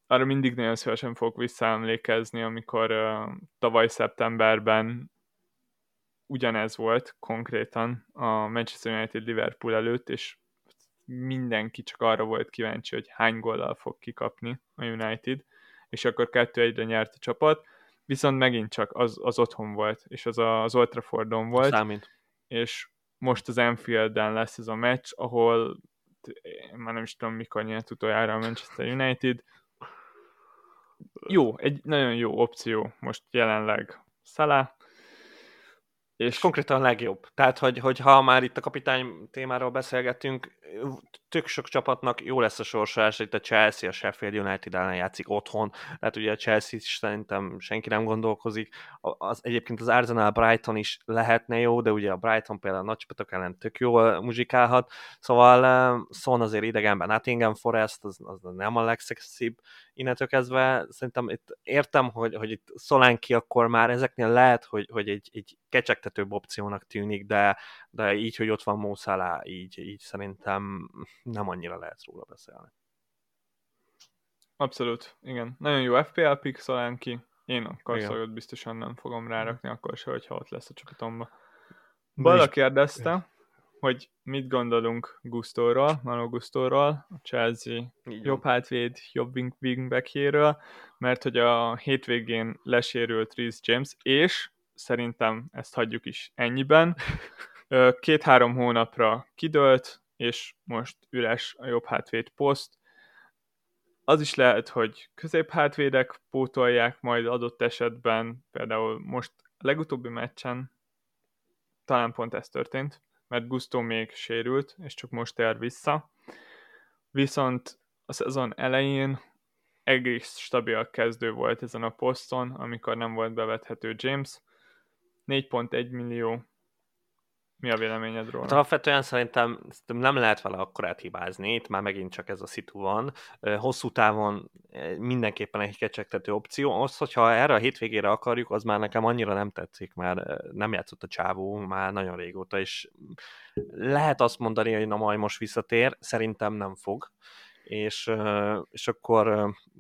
arra mindig nagyon szívesen fogok visszaemlékezni, amikor uh, tavaly szeptemberben ugyanez volt konkrétan a Manchester United Liverpool előtt, és mindenki csak arra volt kíváncsi, hogy hány góllal fog kikapni a United, és akkor kettő egyre nyert a csapat, viszont megint csak az, az otthon volt, és az a, az Old Traffordon volt, Számít. és most az Anfielden lesz ez a meccs, ahol már nem is tudom, mikor nyert utoljára a Manchester United. Jó, egy nagyon jó opció most jelenleg Salah, és konkrétan a legjobb. Tehát, hogy, hogy ha már itt a kapitány témáról beszélgetünk, tök sok csapatnak jó lesz a sorsolás, itt a Chelsea, a Sheffield United ellen játszik otthon, tehát ugye a Chelsea is szerintem senki nem gondolkozik, az, egyébként az Arsenal Brighton is lehetne jó, de ugye a Brighton például a nagy csapatok ellen tök jól muzsikálhat, szóval Son azért idegenben Nottingham Forest, az, az nem a legszexibb innentől kezdve. Szerintem itt értem, hogy, hogy itt Szolánki akkor már ezeknél lehet, hogy, hogy egy, egy kecsegtetőbb opciónak tűnik, de, de így, hogy ott van Mószálá, így, így szerintem nem annyira lehet róla beszélni. Abszolút, igen. Nagyon jó FPL pick Szolánki. Én a karszolgot biztosan nem fogom rárakni, akkor se, hogyha ott lesz a csapatomba. Bala kérdezte, hogy mit gondolunk Gustóról, Manu Gustóról, a Chelsea jobb hátvéd, jobb wingbackjéről, mert hogy a hétvégén lesérült Rhys James, és szerintem ezt hagyjuk is ennyiben. Két-három hónapra kidőlt, és most üres a jobb hátvéd poszt. Az is lehet, hogy középhátvédek pótolják majd adott esetben, például most a legutóbbi meccsen talán pont ez történt, mert Gusto még sérült, és csak most ér vissza. Viszont a szezon elején egész stabil kezdő volt ezen a poszton, amikor nem volt bevethető James. 4.1 millió mi a véleményed róla? Hát alapvetően szerintem, nem lehet vele akkorát hibázni, itt már megint csak ez a szitu van. Hosszú távon mindenképpen egy kecsegtető opció. Az, hogyha erre a hétvégére akarjuk, az már nekem annyira nem tetszik, mert nem játszott a csávó már nagyon régóta, és lehet azt mondani, hogy na majd most visszatér, szerintem nem fog és, és akkor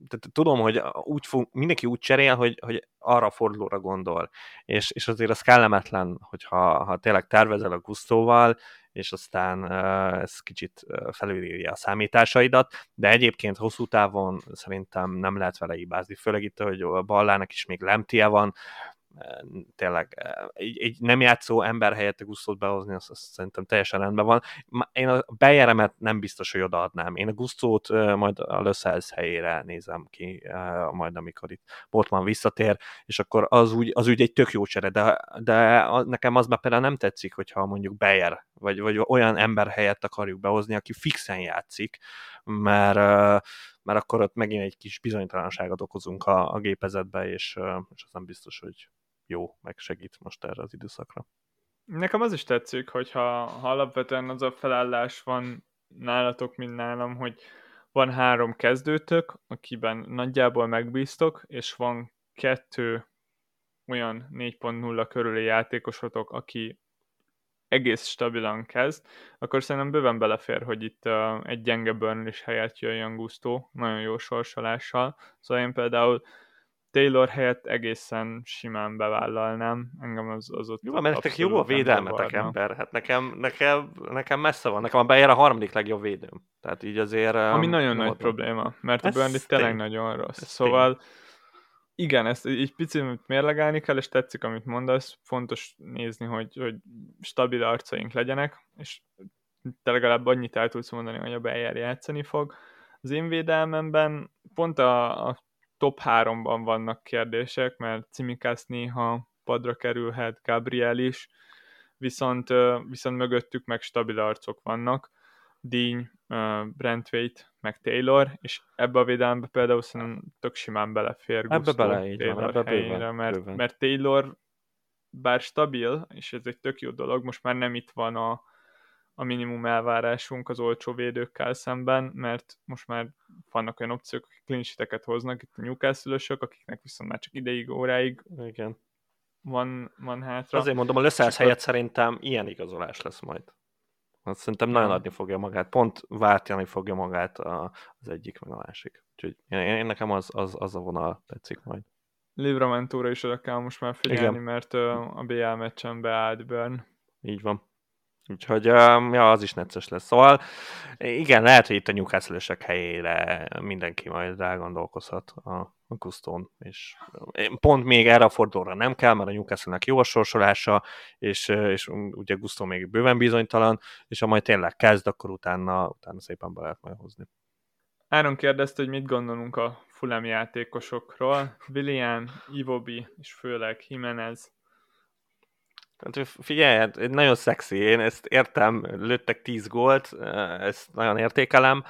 tehát tudom, hogy úgy fog, mindenki úgy cserél, hogy, hogy arra a fordulóra gondol, és, és azért az kellemetlen, hogyha ha tényleg tervezel a gusztóval, és aztán ez kicsit felülírja a számításaidat, de egyébként hosszú távon szerintem nem lehet vele hibázni, főleg itt, hogy a ballának is még lemtie van, tényleg egy, egy nem játszó ember helyett Gusztót behozni, azt, azt szerintem teljesen rendben van. Én a bejeremet nem biztos, hogy odaadnám. Én a Gusztót majd a Löszelsz helyére nézem ki, majd amikor itt Bortman visszatér, és akkor az úgy, az úgy egy tök jó csere, de, de nekem az már például nem tetszik, hogyha mondjuk Beyer, vagy, vagy olyan ember helyett akarjuk behozni, aki fixen játszik, mert mert akkor ott megint egy kis bizonytalanságot okozunk a, a gépezetbe, és, és az nem biztos, hogy jó, meg segít most erre az időszakra. Nekem az is tetszik, hogyha ha alapvetően az a felállás van nálatok, mint nálam, hogy van három kezdőtök, akiben nagyjából megbíztok, és van kettő olyan 4.0 körüli játékosotok, aki egész stabilan kezd, akkor szerintem bőven belefér, hogy itt uh, egy gyenge Burnley is helyett jöjjön Gusto, nagyon jó sorsolással. Szóval én például Taylor helyett egészen simán bevállalnám. Engem az, az ott Jó, mert nektek jó a védelmetek, ember. Hát nekem, nekem, nekem messze van. Nekem a Bayer a harmadik legjobb védőm. Tehát így azért... Ami um, nagyon nagy probléma, mert a Burnley tényleg nagyon rossz. Szóval tény. igen, ezt egy picit mérlegelni kell, és tetszik, amit mondasz. Fontos nézni, hogy, hogy stabil arcaink legyenek, és te legalább annyit el tudsz mondani, hogy a Bayer játszani fog. Az én védelmemben pont a, a top 3-ban vannak kérdések, mert Cimikász néha padra kerülhet, Gabriel is, viszont, viszont mögöttük meg stabil arcok vannak, Díny, Brentwaite, meg Taylor, és ebbe a védelembe például szerintem tök simán belefér ebbe Gusto bele, így Taylor van, ebbe helyére, bőven, mert, bőven. mert Taylor bár stabil, és ez egy tök jó dolog, most már nem itt van a, a minimum elvárásunk az olcsó védőkkel szemben, mert most már vannak olyan opciók, akik clean hoznak, itt a newcastle akiknek viszont már csak ideig, óráig Igen. Van, van hátra. Azért mondom, a Löszász helyett szerintem ilyen igazolás lesz majd. Azt szerintem nagyon adni fogja magát, pont váltani fogja magát az egyik meg a másik. Úgyhogy én, én nekem az, az, az a vonal tetszik majd. Livramentóra is oda kell most már figyelni, Igen. mert a BL meccsen beállt Burn. Így van. Úgyhogy ja, az is necces lesz. Szóval igen, lehet, hogy itt a newcastle helyére mindenki majd rágondolkozhat a, Guston, és pont még erre a fordulóra nem kell, mert a newcastle jó a sorsolása, és, és ugye Gusto még bőven bizonytalan, és ha majd tényleg kezd, akkor utána, utána szépen be lehet majd hozni. Áron kérdezte, hogy mit gondolunk a Fulham játékosokról. William, Ivobi és főleg Jimenez Hát figyelj, hát nagyon szexi, én ezt értem, lőttek 10 gólt, ezt nagyon értékelem,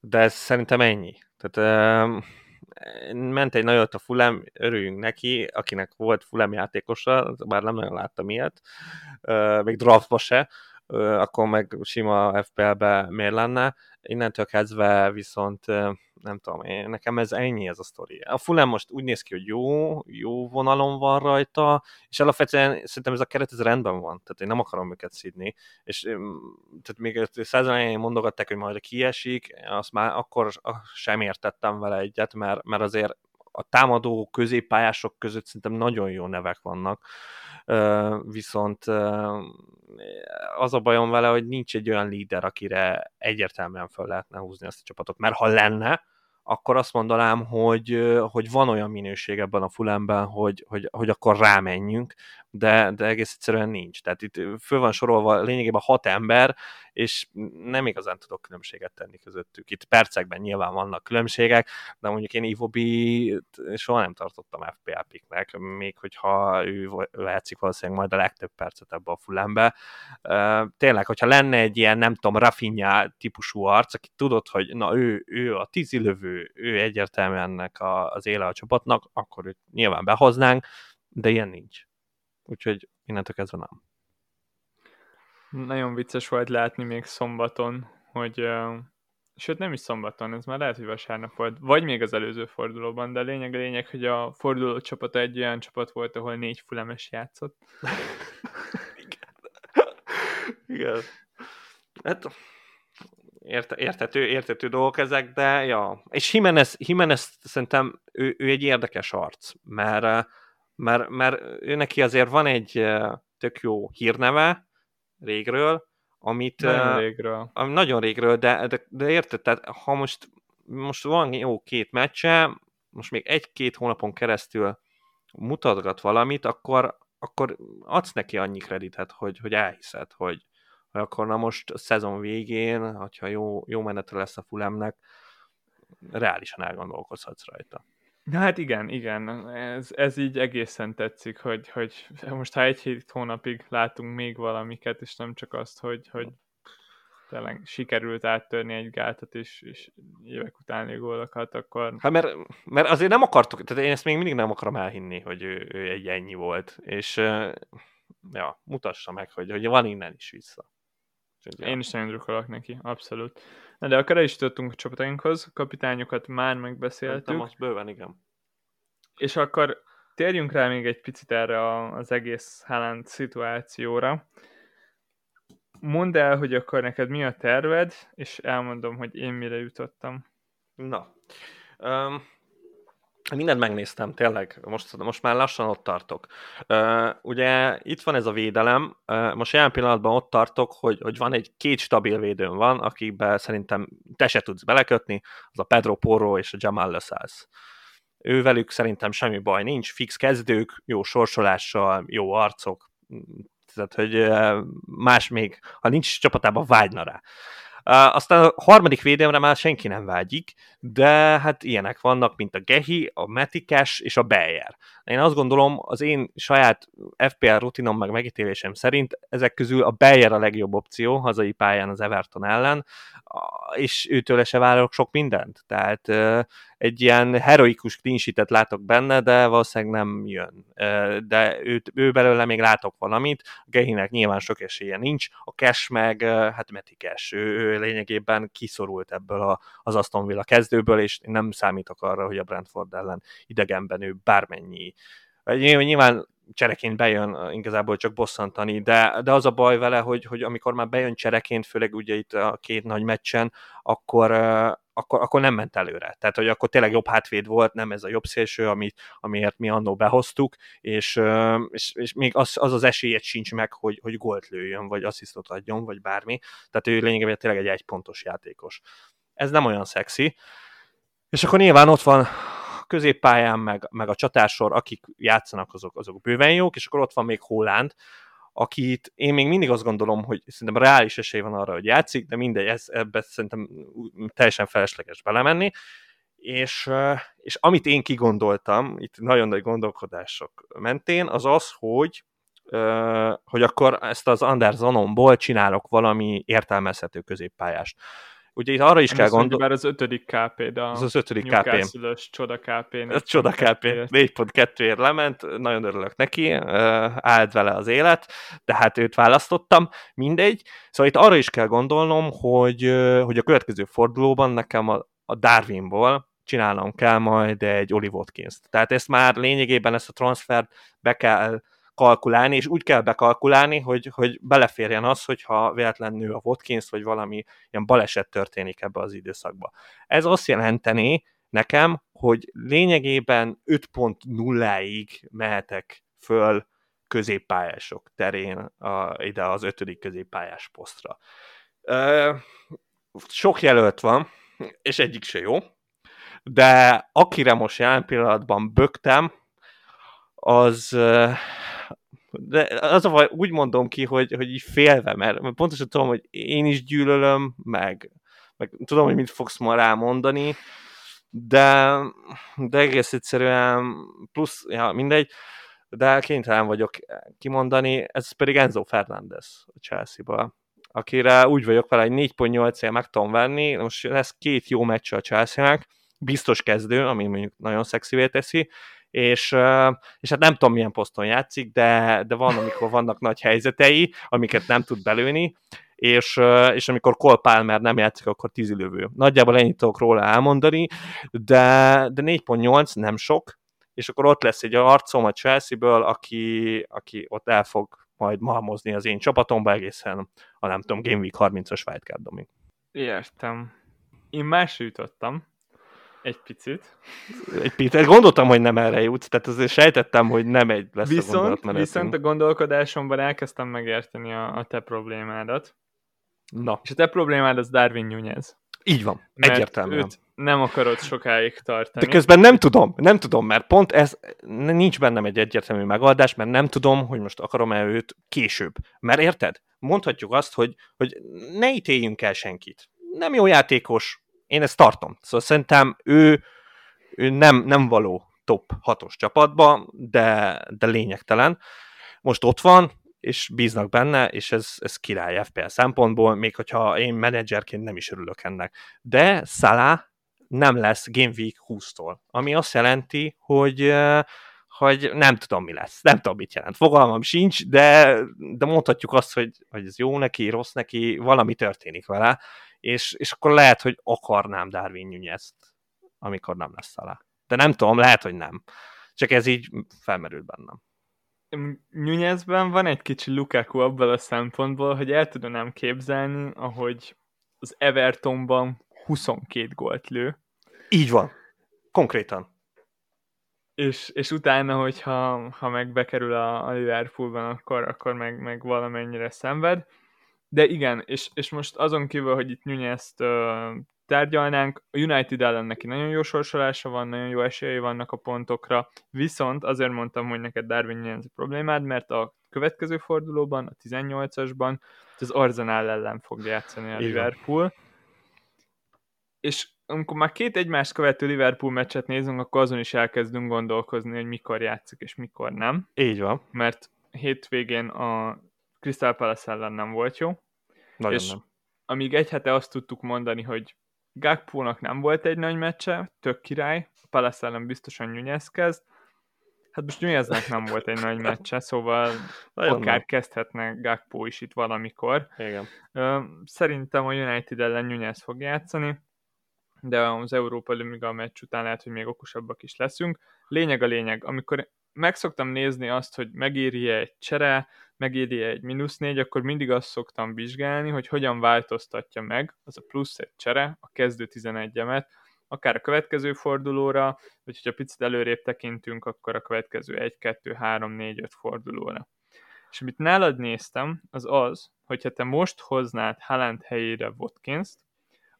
de ez szerintem ennyi. Tehát ment egy nagyot a Fulem, örüljünk neki, akinek volt Fulem játékosa, bár nem nagyon láttam ilyet, még draftba se, akkor meg sima FPL-be miért lenne. Innentől kezdve viszont nem tudom, én, nekem ez ennyi ez a sztori. A Fulham most úgy néz ki, hogy jó, jó vonalon van rajta, és alapvetően szerintem ez a keret ez rendben van, tehát én nem akarom őket szidni, és tehát még százan elején mondogatták, hogy majd kiesik, azt már akkor sem értettem vele egyet, mert, mert azért a támadó középpályások között szerintem nagyon jó nevek vannak, viszont az a bajom vele, hogy nincs egy olyan líder, akire egyértelműen fel lehetne húzni ezt a csapatot, mert ha lenne, akkor azt mondanám, hogy, hogy van olyan minőség ebben a fulemben, hogy, hogy, hogy akkor rámenjünk, de, de egész egyszerűen nincs. Tehát itt föl van sorolva lényegében hat ember, és nem igazán tudok különbséget tenni közöttük. Itt percekben nyilván vannak különbségek, de mondjuk én Ivobi soha nem tartottam FPL picknek, még hogyha ő vehetsz valószínűleg majd a legtöbb percet ebbe a fulembe. Tényleg, hogyha lenne egy ilyen, nem tudom, Rafinha típusú arc, aki tudod, hogy na ő, ő a tízilövő, ő egyértelműen ennek a, az éle a csapatnak, akkor őt nyilván behoznánk, de ilyen nincs. Úgyhogy innentől kezdve nem. Nagyon vicces volt látni még szombaton, hogy uh, sőt nem is szombaton, ez már lehet, hogy vasárnap volt, vagy még az előző fordulóban, de a lényeg a lényeg, hogy a forduló csapata egy olyan csapat volt, ahol négy fulemes játszott. Igen. Igen. Hát érte, értető, értető dolgok ezek, de ja. És Jimenez, Jimenez szerintem ő, ő egy érdekes arc, mert, mert, mert ő neki azért van egy tök jó hírneve, régről, amit... Nagyon régről. Ami nagyon régről, de, de, de érted, tehát ha most, most van jó két meccse, most még egy-két hónapon keresztül mutatgat valamit, akkor, akkor adsz neki annyi kreditet, hogy, hogy elhiszed, hogy, hogy akkor na most a szezon végén, hogyha jó, jó menete lesz a Fulemnek, reálisan elgondolkozhatsz rajta. Na hát igen, igen, ez, ez így egészen tetszik, hogy, hogy most ha egy-hét hónapig látunk még valamiket, és nem csak azt, hogy, hogy tényleg sikerült áttörni egy gátat, és, és évek utáni gólokat, akkor... Hát mert, mert azért nem akartuk, tehát én ezt még mindig nem akarom elhinni, hogy ő, ő egy ennyi volt, és ja, mutassa meg, hogy, hogy van innen is vissza. Úgyhogy, Én is nagyon drukkolok neki, abszolút. Na de akkor el is jutottunk a csapatainkhoz, kapitányokat már megbeszéltük. Szerintem most bőven, igen. És akkor térjünk rá még egy picit erre az egész Haaland szituációra. Mondd el, hogy akkor neked mi a terved, és elmondom, hogy én mire jutottam. Na, um, Mindent megnéztem, tényleg, most, most már lassan ott tartok. Ugye itt van ez a védelem, most jelen pillanatban ott tartok, hogy, hogy van egy két stabil védőm van, akikbe szerintem te se tudsz belekötni, az a Pedro Porro és a Jamal Lasaz. Ővelük szerintem semmi baj nincs, fix kezdők, jó sorsolással, jó arcok, tehát hogy más még, ha nincs csapatában, vágyna rá. Aztán a harmadik védelemre már senki nem vágyik, de hát ilyenek vannak, mint a Gehi, a Metikes és a Beyer. Én azt gondolom, az én saját FPL rutinom meg megítélésem szerint ezek közül a Beyer a legjobb opció hazai pályán az Everton ellen, és őtől se várok sok mindent. Tehát egy ilyen heroikus clean látok benne, de valószínűleg nem jön. De őt, ő belőle még látok valamit, a Gehinek nyilván sok esélye nincs, a Cash meg, hát Meti Cash, ő, ő lényegében kiszorult ebből a, az Aston Villa kezdőből, és nem számítok arra, hogy a Brentford ellen idegenben ő bármennyi Nyilván csereként bejön igazából csak bosszantani, de, de az a baj vele, hogy, hogy amikor már bejön csereként, főleg ugye itt a két nagy meccsen, akkor, akkor, akkor nem ment előre. Tehát, hogy akkor tényleg jobb hátvéd volt, nem ez a jobb szélső, amit, amiért mi annó behoztuk, és, és, és még az, az az esélyet sincs meg, hogy, hogy gólt lőjön, vagy asszisztot adjon, vagy bármi. Tehát ő lényegében tényleg egy egypontos játékos. Ez nem olyan szexi. És akkor nyilván ott van középpályán, meg, meg a csatársor, akik játszanak, azok, azok bőven jók, és akkor ott van még Holland, akit én még mindig azt gondolom, hogy szerintem reális esély van arra, hogy játszik, de mindegy, ez, ebbe szerintem teljesen felesleges belemenni. És, és amit én kigondoltam, itt nagyon nagy gondolkodások mentén, az az, hogy hogy akkor ezt az Andersonomból csinálok valami értelmezhető középpályást. Ugye itt arra is kell gondolni. Már az ötödik KP, de az az ötödik KP. csoda KP. Ez csoda KP. 4.2-ért lement, nagyon örülök neki, állt vele az élet, de hát őt választottam, mindegy. Szóval itt arra is kell gondolnom, hogy, hogy a következő fordulóban nekem a, a Darwinból csinálnom kell majd egy Oli watkins Tehát ezt már lényegében ezt a transfert be kell kalkulálni, és úgy kell bekalkulálni, hogy, hogy beleférjen az, hogyha véletlenül nő a Watkins, vagy valami ilyen baleset történik ebbe az időszakba. Ez azt jelenteni nekem, hogy lényegében 5.0-ig mehetek föl középpályások terén a, ide az ötödik középpályás posztra. Ö, sok jelölt van, és egyik se jó, de akire most jelen pillanatban bögtem, az de az a úgy mondom ki, hogy, hogy így félve, mert pontosan tudom, hogy én is gyűlölöm, meg, meg tudom, hogy mit fogsz ma rámondani, de, de egész egyszerűen plusz, ja, mindegy, de kénytelen vagyok kimondani, ez pedig Enzo Fernández a Chelsea-ba, akire úgy vagyok vele, hogy 4.8-él meg tudom venni, most lesz két jó meccs a Chelsea-nek, biztos kezdő, ami mondjuk nagyon szexivé teszi, és, és hát nem tudom milyen poszton játszik, de, de van, amikor vannak nagy helyzetei, amiket nem tud belőni, és, és amikor Cole Palmer nem játszik, akkor tízilövő. Nagyjából ennyit tudok róla elmondani, de, de 4.8 nem sok, és akkor ott lesz egy arcom a Chelsea-ből, aki, aki ott el fog majd malmozni az én csapatomba egészen a nem tudom, Game Week 30-as wildcard Értem. Én más jutottam. Egy picit. Egy picit. Gondoltam, hogy nem erre jutsz, tehát azért sejtettem, hogy nem egy lesz viszont, a Viszont a gondolkodásomban elkezdtem megérteni a, a te problémádat. Na. És a te problémád az Darwin Nunez. Így van, mert egyértelműen. Őt nem akarod sokáig tartani. De közben nem tudom, nem tudom, mert pont ez, nincs bennem egy egyértelmű megoldás, mert nem tudom, hogy most akarom-e őt később. Mert érted? Mondhatjuk azt, hogy, hogy ne ítéljünk el senkit. Nem jó játékos, én ezt tartom. Szóval szerintem ő, ő nem, nem való top 6-os csapatba, de, de lényegtelen. Most ott van, és bíznak benne, és ez, ez király FPL szempontból, még hogyha én menedzserként nem is örülök ennek. De Salah nem lesz Game Week 20-tól, ami azt jelenti, hogy hogy nem tudom, mi lesz. Nem tudom, mit jelent. Fogalmam sincs, de, de mondhatjuk azt, hogy, hogy ez jó neki, rossz neki, valami történik vele, és, és akkor lehet, hogy akarnám Darwin nunez amikor nem lesz alá. De nem tudom, lehet, hogy nem. Csak ez így felmerült bennem. Nunezben van egy kicsi Lukaku abban a szempontból, hogy el tudnám képzelni, ahogy az Evertonban 22 gólt lő. Így van. Konkrétan. És, és utána, hogyha ha meg bekerül a, a Liverpoolban, akkor, akkor meg, meg valamennyire szenved. De igen, és, és most azon kívül, hogy itt Nunez-t uh, tárgyalnánk, a United ellen neki nagyon jó sorsolása van, nagyon jó esélyei vannak a pontokra, viszont azért mondtam, hogy neked Darwin Nunez a problémád, mert a következő fordulóban, a 18-asban az Arsenal ellen fog játszani a. Liverpool, és amikor már két egymást követő Liverpool meccset nézünk, akkor azon is elkezdünk gondolkozni, hogy mikor játszik és mikor nem. Így van. Mert hétvégén a Crystal Palace ellen nem volt jó. Nagyon és nem. amíg egy hete azt tudtuk mondani, hogy Gakpónak nem volt egy nagy meccse, tök király, a Palace ellen biztosan Nunez kezd, Hát most Nuneznek nem volt egy nagy meccse, szóval Nagyon akár nem. kezdhetne Gakpo is itt valamikor. Igen. Szerintem a United ellen Nunez fog játszani, de az Európa Liga meccs után lehet, hogy még okosabbak is leszünk. Lényeg a lényeg, amikor megszoktam nézni azt, hogy megéri egy csere, megéri egy mínusz négy, akkor mindig azt szoktam vizsgálni, hogy hogyan változtatja meg az a plusz egy csere a kezdő 11-emet, akár a következő fordulóra, vagy hogyha picit előrébb tekintünk, akkor a következő 1, 2, 3, 4, 5 fordulóra. És amit nálad néztem, az az, hogyha te most hoznád Haaland helyére watkins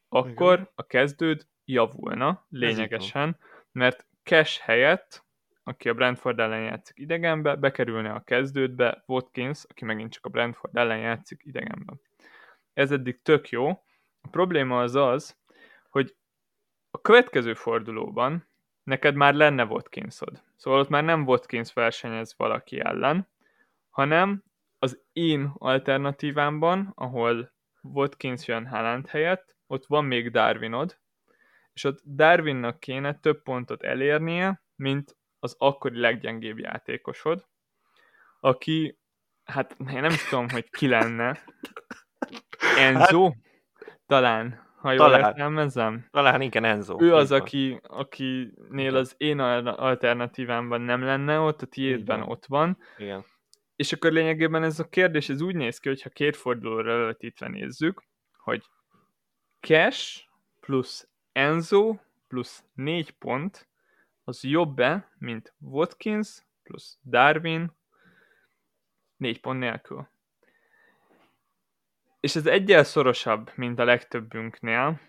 akkor Igen. a kezdőd javulna lényegesen, mert Cash helyett, aki a Brentford ellen játszik idegenbe, bekerülne a kezdődbe Watkins, aki megint csak a Brentford ellen játszik idegenbe. Ez eddig tök jó. A probléma az az, hogy a következő fordulóban neked már lenne Watkinsod. Szóval ott már nem Watkins versenyez valaki ellen, hanem az én alternatívámban, ahol Watkins jön Haaland helyett, ott van még Darwinod, és ott Darwinnak kéne több pontot elérnie, mint az akkori leggyengébb játékosod, aki, hát én nem tudom, hogy ki lenne, Enzo, hát, talán, ha jól talán, értelmezem. Talán igen, Enzo. Ő az, aki, akinél az én alternatívámban nem lenne ott, a tiédben ott van. Igen. És akkor lényegében ez a kérdés, ez úgy néz ki, hogyha két fordulóra előtítve nézzük, hogy Cash plusz Enzo plusz 4 pont, az jobb-e, mint Watkins plusz Darwin 4 pont nélkül. És ez egyel szorosabb, mint a legtöbbünknél,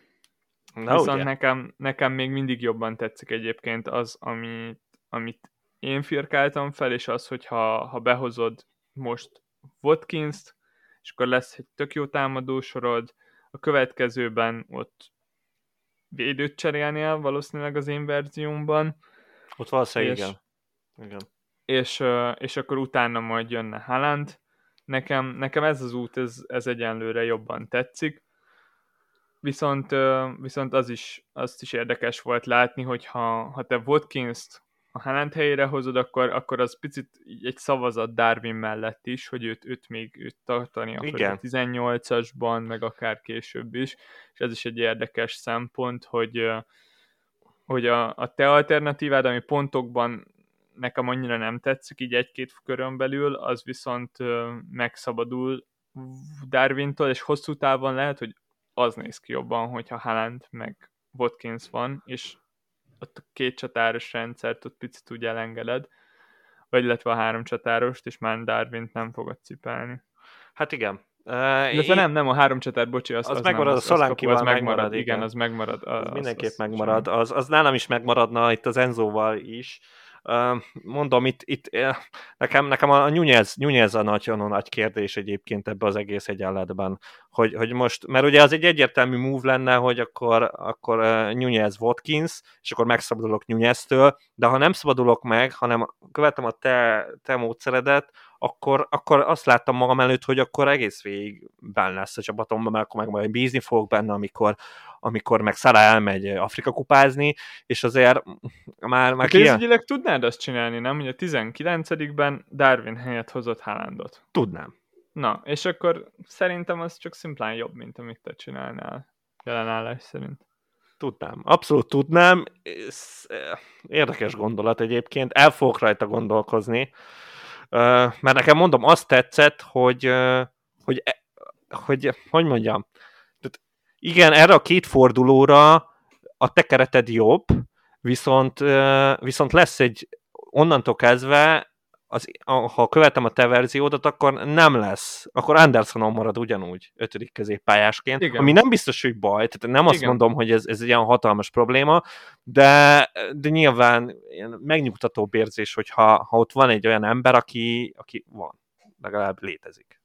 Na, viszont ugye? nekem, nekem még mindig jobban tetszik egyébként az, amit, amit én firkáltam fel, és az, hogy ha, ha behozod most Watkins-t, és akkor lesz egy tök jó támadósorod, a következőben ott védőt cserélnél valószínűleg az én verziómban. Ott valószínűleg és, igen. igen. És, és akkor utána majd jönne Haaland. Nekem, nekem ez az út, ez, ez egyenlőre jobban tetszik. Viszont, viszont az is, azt is érdekes volt látni, hogy ha, ha te Watkins-t a Haaland helyére hozod, akkor, akkor az picit egy szavazat Darwin mellett is, hogy őt, őt még őt tartani a 18-asban, meg akár később is, és ez is egy érdekes szempont, hogy, hogy a, a te alternatívád, ami pontokban nekem annyira nem tetszik, így egy-két körön belül, az viszont megszabadul Darwintól, és hosszú távon lehet, hogy az néz ki jobban, hogyha Haaland meg Watkins van, és ott a két csatáros rendszert ott picit úgy elengeded, vagy illetve a három csatárost, és már Darwin nem fogod cipelni. Hát igen. Uh, én... nem, nem, a három csatár, bocsi, az, az, az megmarad, nem, az, a Szolánkival az megmarad, megmarad, igen, igen, az megmarad. Az, az mindenképp az, megmarad, az, az nálam is megmaradna, itt az Enzóval is, Mondom, itt, itt nekem, nekem a Nunez, Nunez a nagy, nagy kérdés egyébként ebbe az egész egyenletben, hogy, hogy most, mert ugye az egy egyértelmű move lenne, hogy akkor, akkor Nunez Watkins, és akkor megszabadulok Nunez-től, de ha nem szabadulok meg, hanem követem a te, te módszeredet, akkor, akkor azt láttam magam előtt, hogy akkor egész végig benne lesz a csapatomban, mert akkor meg majd bízni fogok benne, amikor, amikor meg Szala elmegy Afrika kupázni, és azért már... már Pénzügyileg ilyen... tudnád azt csinálni, nem? Hogy a 19-ben Darwin helyett hozott Haalandot. Tudnám. Na, és akkor szerintem az csak szimplán jobb, mint amit te csinálnál jelenállás szerint. Tudnám, abszolút tudnám. Érdekes gondolat egyébként, el fogok rajta gondolkozni, mert nekem mondom, azt tetszett, hogy, hogy, e, hogy, hogy mondjam, igen, erre a két fordulóra a te kereted jobb, viszont, viszont lesz egy onnantól kezdve, az, ha követem a te verziódat, akkor nem lesz, akkor Andersonon marad ugyanúgy ötödik középpályásként, Igen. ami nem biztos, hogy baj, tehát nem azt Igen. mondom, hogy ez, ez egy ilyen hatalmas probléma, de, de nyilván megnyugtató érzés, hogyha ha ott van egy olyan ember, aki, aki van, legalább létezik.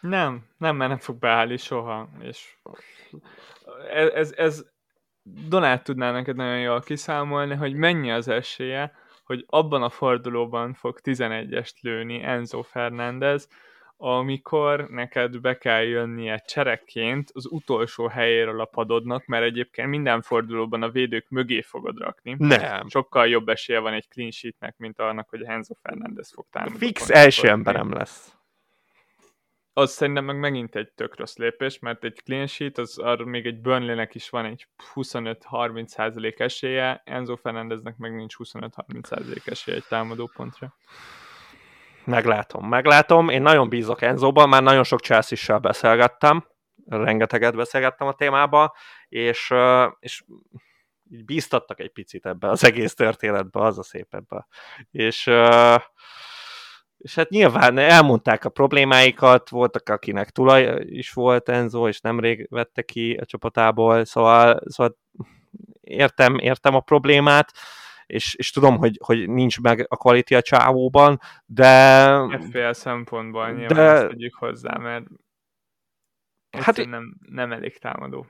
Nem, nem, mert nem fog beállni soha, és ez, ez, ez Donát tudná neked nagyon jól kiszámolni, hogy mennyi az esélye, hogy abban a fordulóban fog 11-est lőni Enzo Fernández, amikor neked be kell jönnie cserekként az utolsó helyéről a padodnak, mert egyébként minden fordulóban a védők mögé fogod rakni. Nem. Sokkal jobb esélye van egy clean sheetnek, mint annak, hogy Enzo Fernández fog támadni. Fix első emberem lesz. Az szerintem meg megint egy tök rossz lépés, mert egy clean sheet, az arra még egy Burnley-nek is van egy 25-30% esélye, Enzo Fernandeznek meg nincs 25-30% esélye egy támadó pontra. Meglátom, meglátom. Én nagyon bízok Enzóban, már nagyon sok Chelsea-sel beszélgettem, rengeteget beszélgettem a témába, és, és így bíztattak egy picit ebbe az egész történetbe, az a szép ebbe. És, és hát nyilván elmondták a problémáikat, voltak akinek tulaj is volt Enzo, és nemrég vette ki a csapatából, szóval, szóval értem, értem a problémát, és, és tudom, hogy, hogy nincs meg a kvalitás a csávóban, de... FPL szempontból nyilván de... ezt hozzá, mert hát nem, nem elég támadó.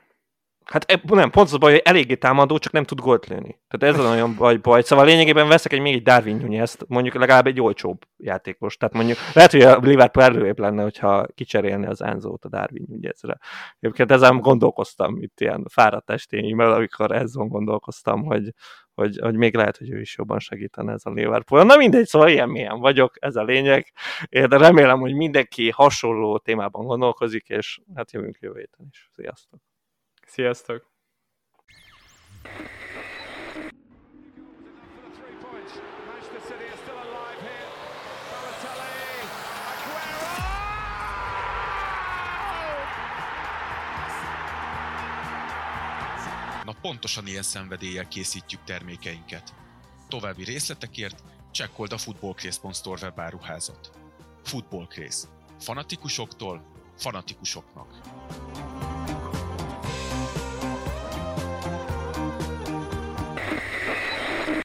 Hát nem, pont az a baj, hogy eléggé támadó, csak nem tud gólt lőni. Tehát ez az olyan baj, baj. Szóval lényegében veszek egy még egy Darwin nunez mondjuk legalább egy olcsóbb játékos. Tehát mondjuk lehet, hogy a Liverpool előrébb lenne, hogyha kicserélni az Enzo-t a Darwin Nunezre. Egyébként ezen gondolkoztam itt ilyen fáradt estényimmel, amikor ezen gondolkoztam, hogy, hogy, hogy még lehet, hogy ő is jobban segítene ez a Liverpool. Na mindegy, szóval ilyen milyen vagyok, ez a lényeg. Én de remélem, hogy mindenki hasonló témában gondolkozik, és hát jövünk jövő héten is. Sziasztok! Sziasztok! Na pontosan ilyen szenvedéllyel készítjük termékeinket. További részletekért csekkold a footballcraze.store webáruházat. Footballcraze. Fanatikusoktól fanatikusoknak.